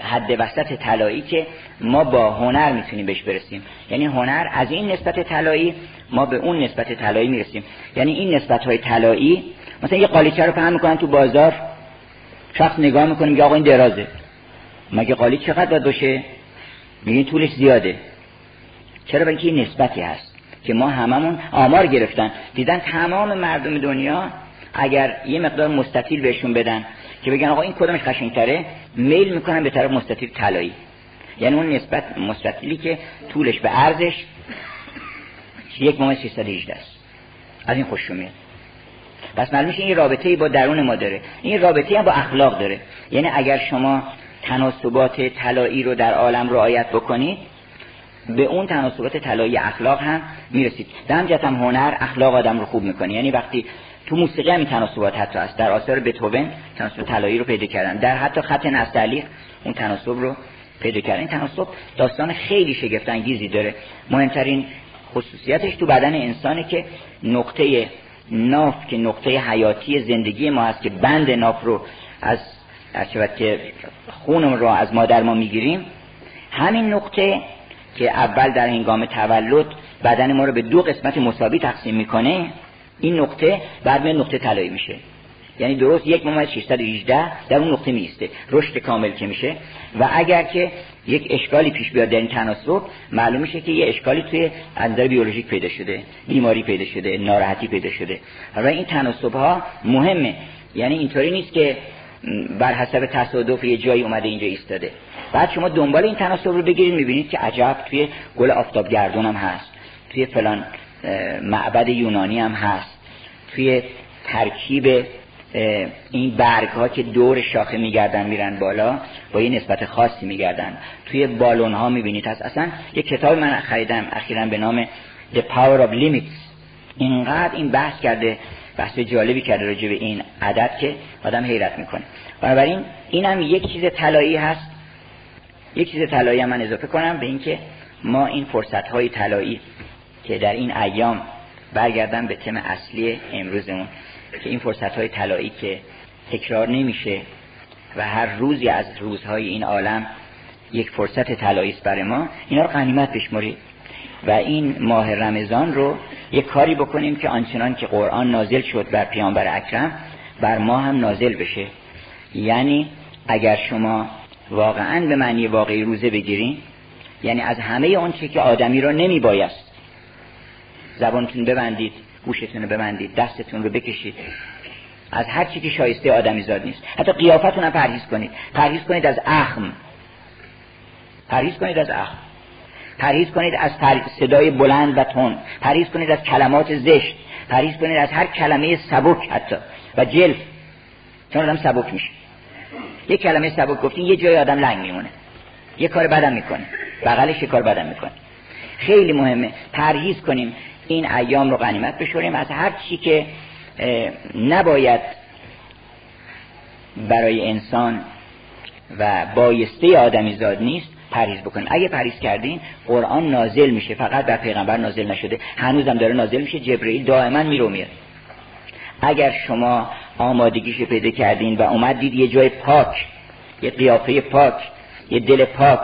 حد وسط طلایی که ما با هنر می‌تونیم بهش برسیم. یعنی هنر از این نسبت طلایی ما به اون نسبت طلایی می‌رسیم. یعنی این نسبت های طلایی مثلا یه قالیچه رو پهن می‌کنن تو بازار شخص نگاه می‌کنه میگه آقا این درازه. مگه قالی چقدر باید باشه میگه طولش زیاده؟ چرا؟ برای این نسبتی هست که ما هممون آمار گرفتن. دیدن تمام مردم دنیا اگر یه مقدار مستطیل بهشون بدن که بگن آقا این کدومش قشنگتره میل می‌کنن به طرف مستطیل طلایی. یعنی اون نسبت مستطیلی که طولش به ارزش یک ماه 318 است. از این خوش میاد پس معلوم میشه این رابطه با درون ما داره. این رابطه هم با اخلاق داره. یعنی اگر شما تناسبات طلایی رو در عالم رعایت بکنید به اون تناسبات طلایی اخلاق هم می‌رسید. در هم هنر اخلاق آدم رو خوب می‌کنه. یعنی وقتی تو موسیقی هم تناسبات حتی است در آثار بتوون تناسب طلایی رو پیدا کردن. در حتی خط نستعلیق اون تناسب رو پیدا کردن. این تناسب داستان خیلی شگفت انگیزی داره. مهمترین خصوصیتش تو بدن انسانه که نقطه ناف که نقطه حیاتی زندگی ما هست که بند ناف رو از که خونم رو از مادر ما می‌گیریم همین نقطه که اول در هنگام تولد بدن ما رو به دو قسمت مساوی تقسیم می‌کنه این نقطه بعد نقطه طلایی میشه. یعنی درست یک ممیز 618 در اون نقطه میسته رشد کامل که میشه. و اگر که یک اشکالی پیش بیاد در این تناسب معلوم میشه که یه اشکالی توی نظر بیولوژیک پیدا شده بیماری پیدا شده ناراحتی پیدا شده. و این تناسب ها مهمه. یعنی اینطوری نیست که بر حسب تصادف یه جایی اومده اینجا ایستاده. بعد شما دنبال این تناسب رو بگیرید می‌بینید که عجب توی گل آفتاب گردون هم هست. توی فلان معبد یونانی هم هست. توی ترکیب این برگ ها که دور شاخه میگردن میرن بالا با یه نسبت خاصی میگردن. توی بالون ها می‌بینید هست. اصلا یه کتاب من خریدم اخیرا به نام The Power of Limits. اینقدر این بحث کرده بحث جالبی کرده راجع به این عدد که آدم حیرت می‌کنه. بنابراین اینم یک چیز طلایی هست. یک چیز طلایی من اضافه کنم به اینکه ما این فرصت های طلایی که در این ایام برگردم به تم اصلی امروزمون. که این فرصت های طلایی که تکرار نمیشه و هر روزی از روزهای این عالم یک فرصت طلایی است برای ما اینا رو غنیمت بشمارید. و این ماه رمضان رو یک کاری بکنیم که آنچنان که قرآن نازل شد بر پیامبر اکرم بر ما هم نازل بشه. یعنی اگر شما واقعا به معنی واقعی روزه بگیرین یعنی از همه اون چه که آدمی را نمی بایست زبانتون ببندید. گوشتون رو ببندید دستتون رو بکشید. از هر چی که شایسته آدمی زاد نیست. حتی قیافتون هم پرهیز کنید. پرهیز کنید از اخم. پرهیز کنید از اخم. پرهیز کنید از صدای بلند و تون پرهیز کنید از کلمات زشت. پرهیز کنید از هر کلمه سبک حتی. و جلف. چون آدم سبک میشه. یک کلمه سبک گفتین یه جای آدم لنگ میمونه. یه کار بدم می‌کنه. بغلش یه کار بدم می‌کنه. خیلی مهمه. پرهیز کنیم. این ایام رو غنیمت بشوریم. از هر چی که نباید برای انسان و بایسته آدمی زاد نیست پریز بکنیم. اگه پریز کردین قرآن نازل میشه. فقط بر پیغمبر نازل نشده. هنوزم داره نازل میشه. جبرئیل دائما میرو میاد. اگر شما آمادگیش پیدا کردین و اومد دید یه جای پاک یه قیافه پاک یه دل پاک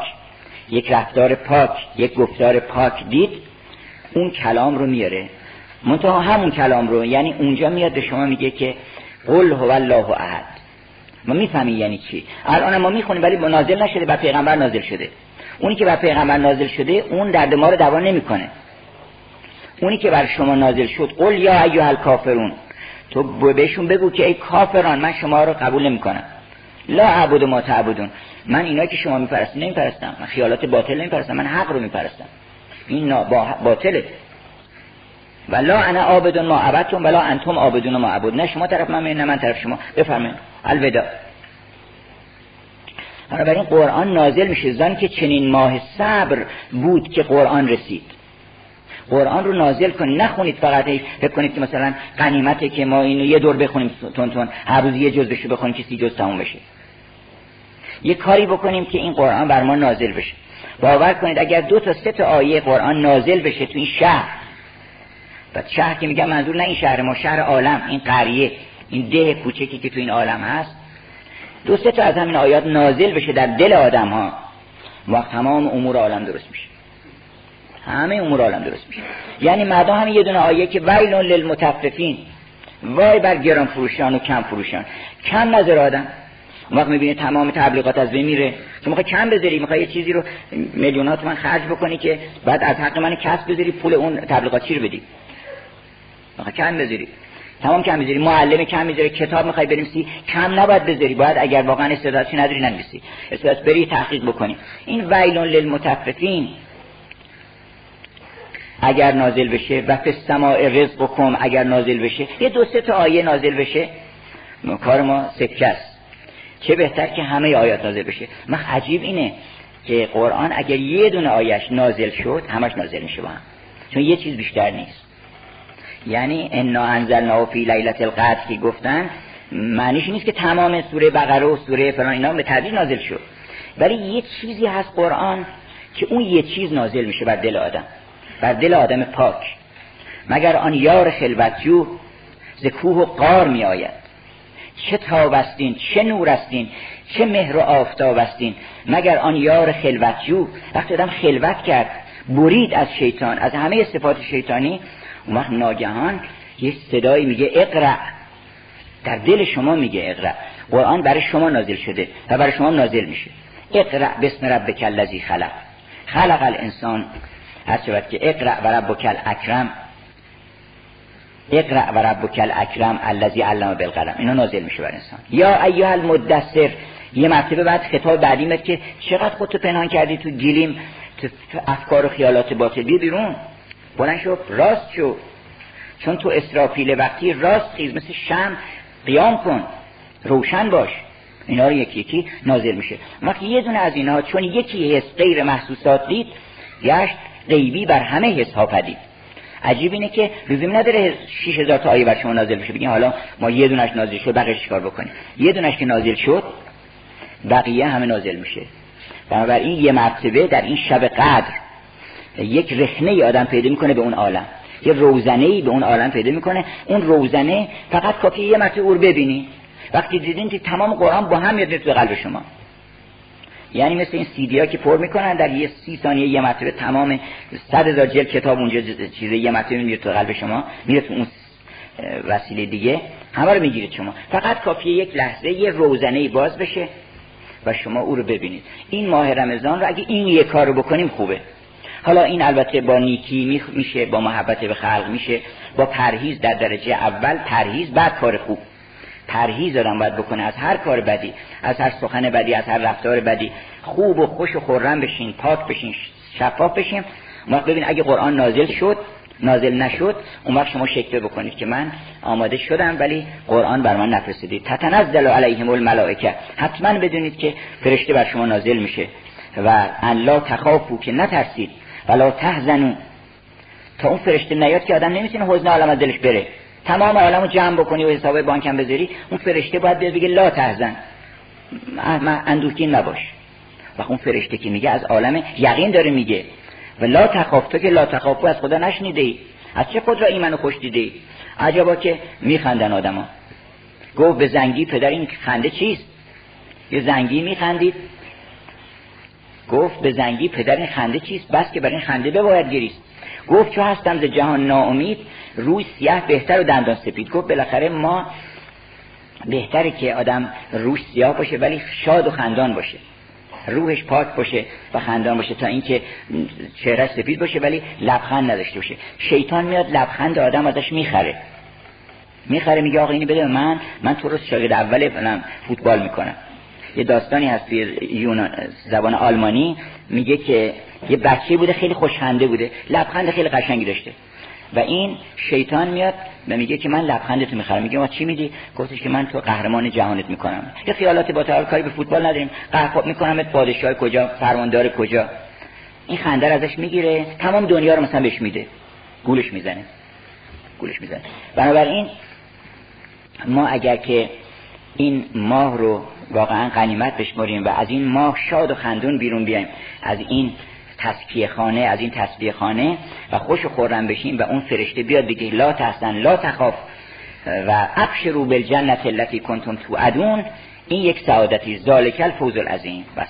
یک رفتار پاک یک گفتار پاک دید اون کلام رو میاره. منتها همون کلام رو یعنی اونجا میاد به شما میگه که قل هو الله احد. ما می‌فهمیم یعنی چی. الان ما می‌خونیم ولی نازل نشده بر پیغمبر نازل شده. اونی که بر پیغمبر نازل شده اون درد ما رو دوا نمی‌کنه. اونی که بر شما نازل شد قل یا ایها الکافرون. تو بهشون بگو که ای کافران من شما رو قبول نمی‌کنم. لا عبد ما تعبدون. من اینا که شما میپرستین نمیپرستم من خیالات باطل نمیپرستم من حق رو میپرستم این باطله. ولا انا عابدون ما عبدتون ولا انتم عابدون ما عبد نه شما طرف من نه من طرف شما. بفرمایید. الوداع. بنابراین قرآن نازل میشه. زن که چنین ماه صبر بود که قرآن رسید. قرآن رو نازل کنید نخونید فقط. فکر کنید که مثلا قنیمته که ما اینو یه دور بخونیم تون تون. هر روز یه جز بشه بخونیم که سی جز تموم بشه. یه کاری بکنیم که این قرآن بر ما نازل بشه. باور کنید اگر دو تا سه تا آیه قرآن نازل بشه تو این شهر. و شهر که میگم منظور نه این شهر ما شهر عالم این قریه این ده کوچکی که تو این عالم هست. دو سه تا از همین آیات نازل بشه در دل آدم ها وقت تمام امور عالم درست میشه. همه امور عالم درست میشه. یعنی مردم همین یه دونه آیه که ویل للمتففین. وای بر گران فروشان و کم فروشان کم نظر آدم. اون وقت می‌بینی تمام تبلیغات از بین میره. تو می‌خوای کم بذاری؟ می‌خوای یه چیزی رو میلیونات من خرج بکنی که بعد از حق من کسب بذاری پول اون تبلیغات چی رو بدی؟ می‌خوای کم بذاری. تمام کم بذاری. معلم کم می‌ذاره کتاب می‌خوای بنویسی کم نباید بذاری. باید اگر واقعا استعدادی نداری ننویسی. استعداد بری تحقیق بکنی. این ویلون للمتففین اگر نازل بشه و فی السماء رزقکم اگر نازل بشه. یه دو سه تا آیه نازل بشه. کار ما سکه است. چه بهتر که همه آیات نازل بشه. من عجیب اینه که قرآن اگر یه دونه آیش نازل شد همش نازل میشه با هم. چون یه چیز بیشتر نیست. یعنی انا انزلنا فی لیلت القدر که گفتن معنیش نیست که تمام سوره بقره و سوره فلان اینا به تدریج نازل شد. ولی یه چیزی هست قرآن که اون یه چیز نازل میشه بر دل آدم. بر دل آدم پاک. مگر آن یار خلوتجو ز کوه و قار می آید چه تاب استین چه نور استین چه مهر و آفتاب استین مگر آن یار خلوتجو وقتی آدم خلوت کرد برید از شیطان از همه صفات شیطانی اون وقت ناگهان یه صدایی میگه اقرع در دل شما میگه اقرع قرآن برای شما نازل شده و برای شما نازل میشه. اقرع بسم ربک الذی خلق. خلق الانسان. هر که اقرع و ربک الاکرم اقرع و ربک الاکرم الذی علم بالقلم. اینا نازل میشه بر انسان. یا ایها المدثر. یه مرتبه بعد خطاب بعدی که چقدر خودتو پنهان کردی تو گیلیم تو افکار و خیالات باطل. بی بیرون. بلند شو. راست شو. چون تو اسرافیل وقتی راست خیز مثل شم قیام کن. روشن باش. اینا رو یکی یکی نازل میشه. وقتی یه دونه از اینا چون یکی حس غیر محسوسات دید گشت غیبی بر همه حس ها پدید. عجیب اینه که لزوم نداره 6000 تا آیه بر شما نازل بشه. بگین حالا ما یه دونش نازل شد بقیه چیکار بکنیم؟ یه دونش که نازل شد بقیه همه نازل میشه. بنابراین یه مرتبه در این شب قدر یک رخنه آدم پیدا می‌کنه به اون عالم. یه روزنه ای به اون عالم پیدا می‌کنه. اون روزنه فقط کافی یه مرتبه او ببینی. وقتی دیدین که تمام قرآن با هم میاد تو قلب شما. یعنی مثل این سیدی ها که پر می‌کنن در یه سی ثانیه یه مرتبه تمام صد هزار جلد کتاب اونجا چیزه یه مرتبه میره تو قلب شما میره تو اون وسیله دیگه همه رو می‌گیرید شما. فقط کافیه یک لحظه یه روزنه باز بشه و شما او رو ببینید. این ماه رمضان رو اگه این یه کار رو بکنیم خوبه. حالا این البته با نیکی میشه با محبت به خلق میشه با پرهیز در درجه اول پرهیز بعد کار خوب. پرهیز آدم باید بکنه از هر کار بدی از هر سخن بدی از هر رفتار بدی. خوب و خوش و خورم بشین پاک بشین شفاف اون وقت ببین اگه قرآن نازل شد نازل نشد اون وقت شما شکل بکنید که من آماده شدم ولی قرآن بر من نفرستید تتنزل علیهم الملائکه. حتما بدونید که فرشته بر شما نازل میشه. و ان لا تخافو که نترسید. ولا تحزنو تا اون فرشته نیاد که آدم نمی‌تونه حزن عالم از دلش بره. تمام عالمو جمع بکنی و حساب بانکم بذاری اون فرشته باید بیاد بگه لا تحزن. اندوهگین نباش. و اون فرشته که میگه از عالم یقین داره میگه. و لا تخاف تو که لا تخافو از خدا نشنیده از چه خود را ایمن خوش دیده ای عجبا که میخندن آدما. گفت به زنگی پدر این خنده چیست؟ یه زنگی میخندید. گفت به زنگی پدر این خنده چیست؟ بس که برای این خنده بباید گریست. گفت چو هستم ز جهان ناامید روی سیاه بهتر و دندان سپید. گفت بالاخره ما بهتره که آدم روش سیاه باشه ولی شاد و خندان باشه. روحش پاک باشه و خندان باشه تا اینکه چهره سفید باشه ولی لبخند نداشته باشه. شیطان میاد لبخند آدم ازش می‌خره. می‌خره میگه آقا اینو بده من من تو رو شاگرد اول فوتبال می‌کنم. یه داستانی هست توی زبان آلمانی. میگه که یه بچه بوده خیلی خوشخنده بوده لبخند خیلی قشنگی داشته. و این شیطان میاد و میگه که من لبخندت می‌خرم. میگه ما چی میدی؟ گفتش که من تو قهرمان جهانت می‌کنم. یه خیالات با کاری به فوتبال نداریم. قهرمان می‌کنم. پادشاه کجا؟ فرماندار کجا؟ این خنده ازش می‌گیره. تمام دنیا رو مثلا بهش میده. گولش می‌زنه. گولش می‌زنه. بنابراین ما اگر که این ماه رو واقعا غنیمت بشمریم و از این ماه شاد و خندون بیرون بیایم از این تسکیه خانه از این تسبیه خانه و خوش و خورم بشیم و اون فرشته بیاد بگه لا تحسن لا تخاف و ابشروا بالجنت التي کنتم ادون این یک سعادتی ذالک الفوز العظیم. و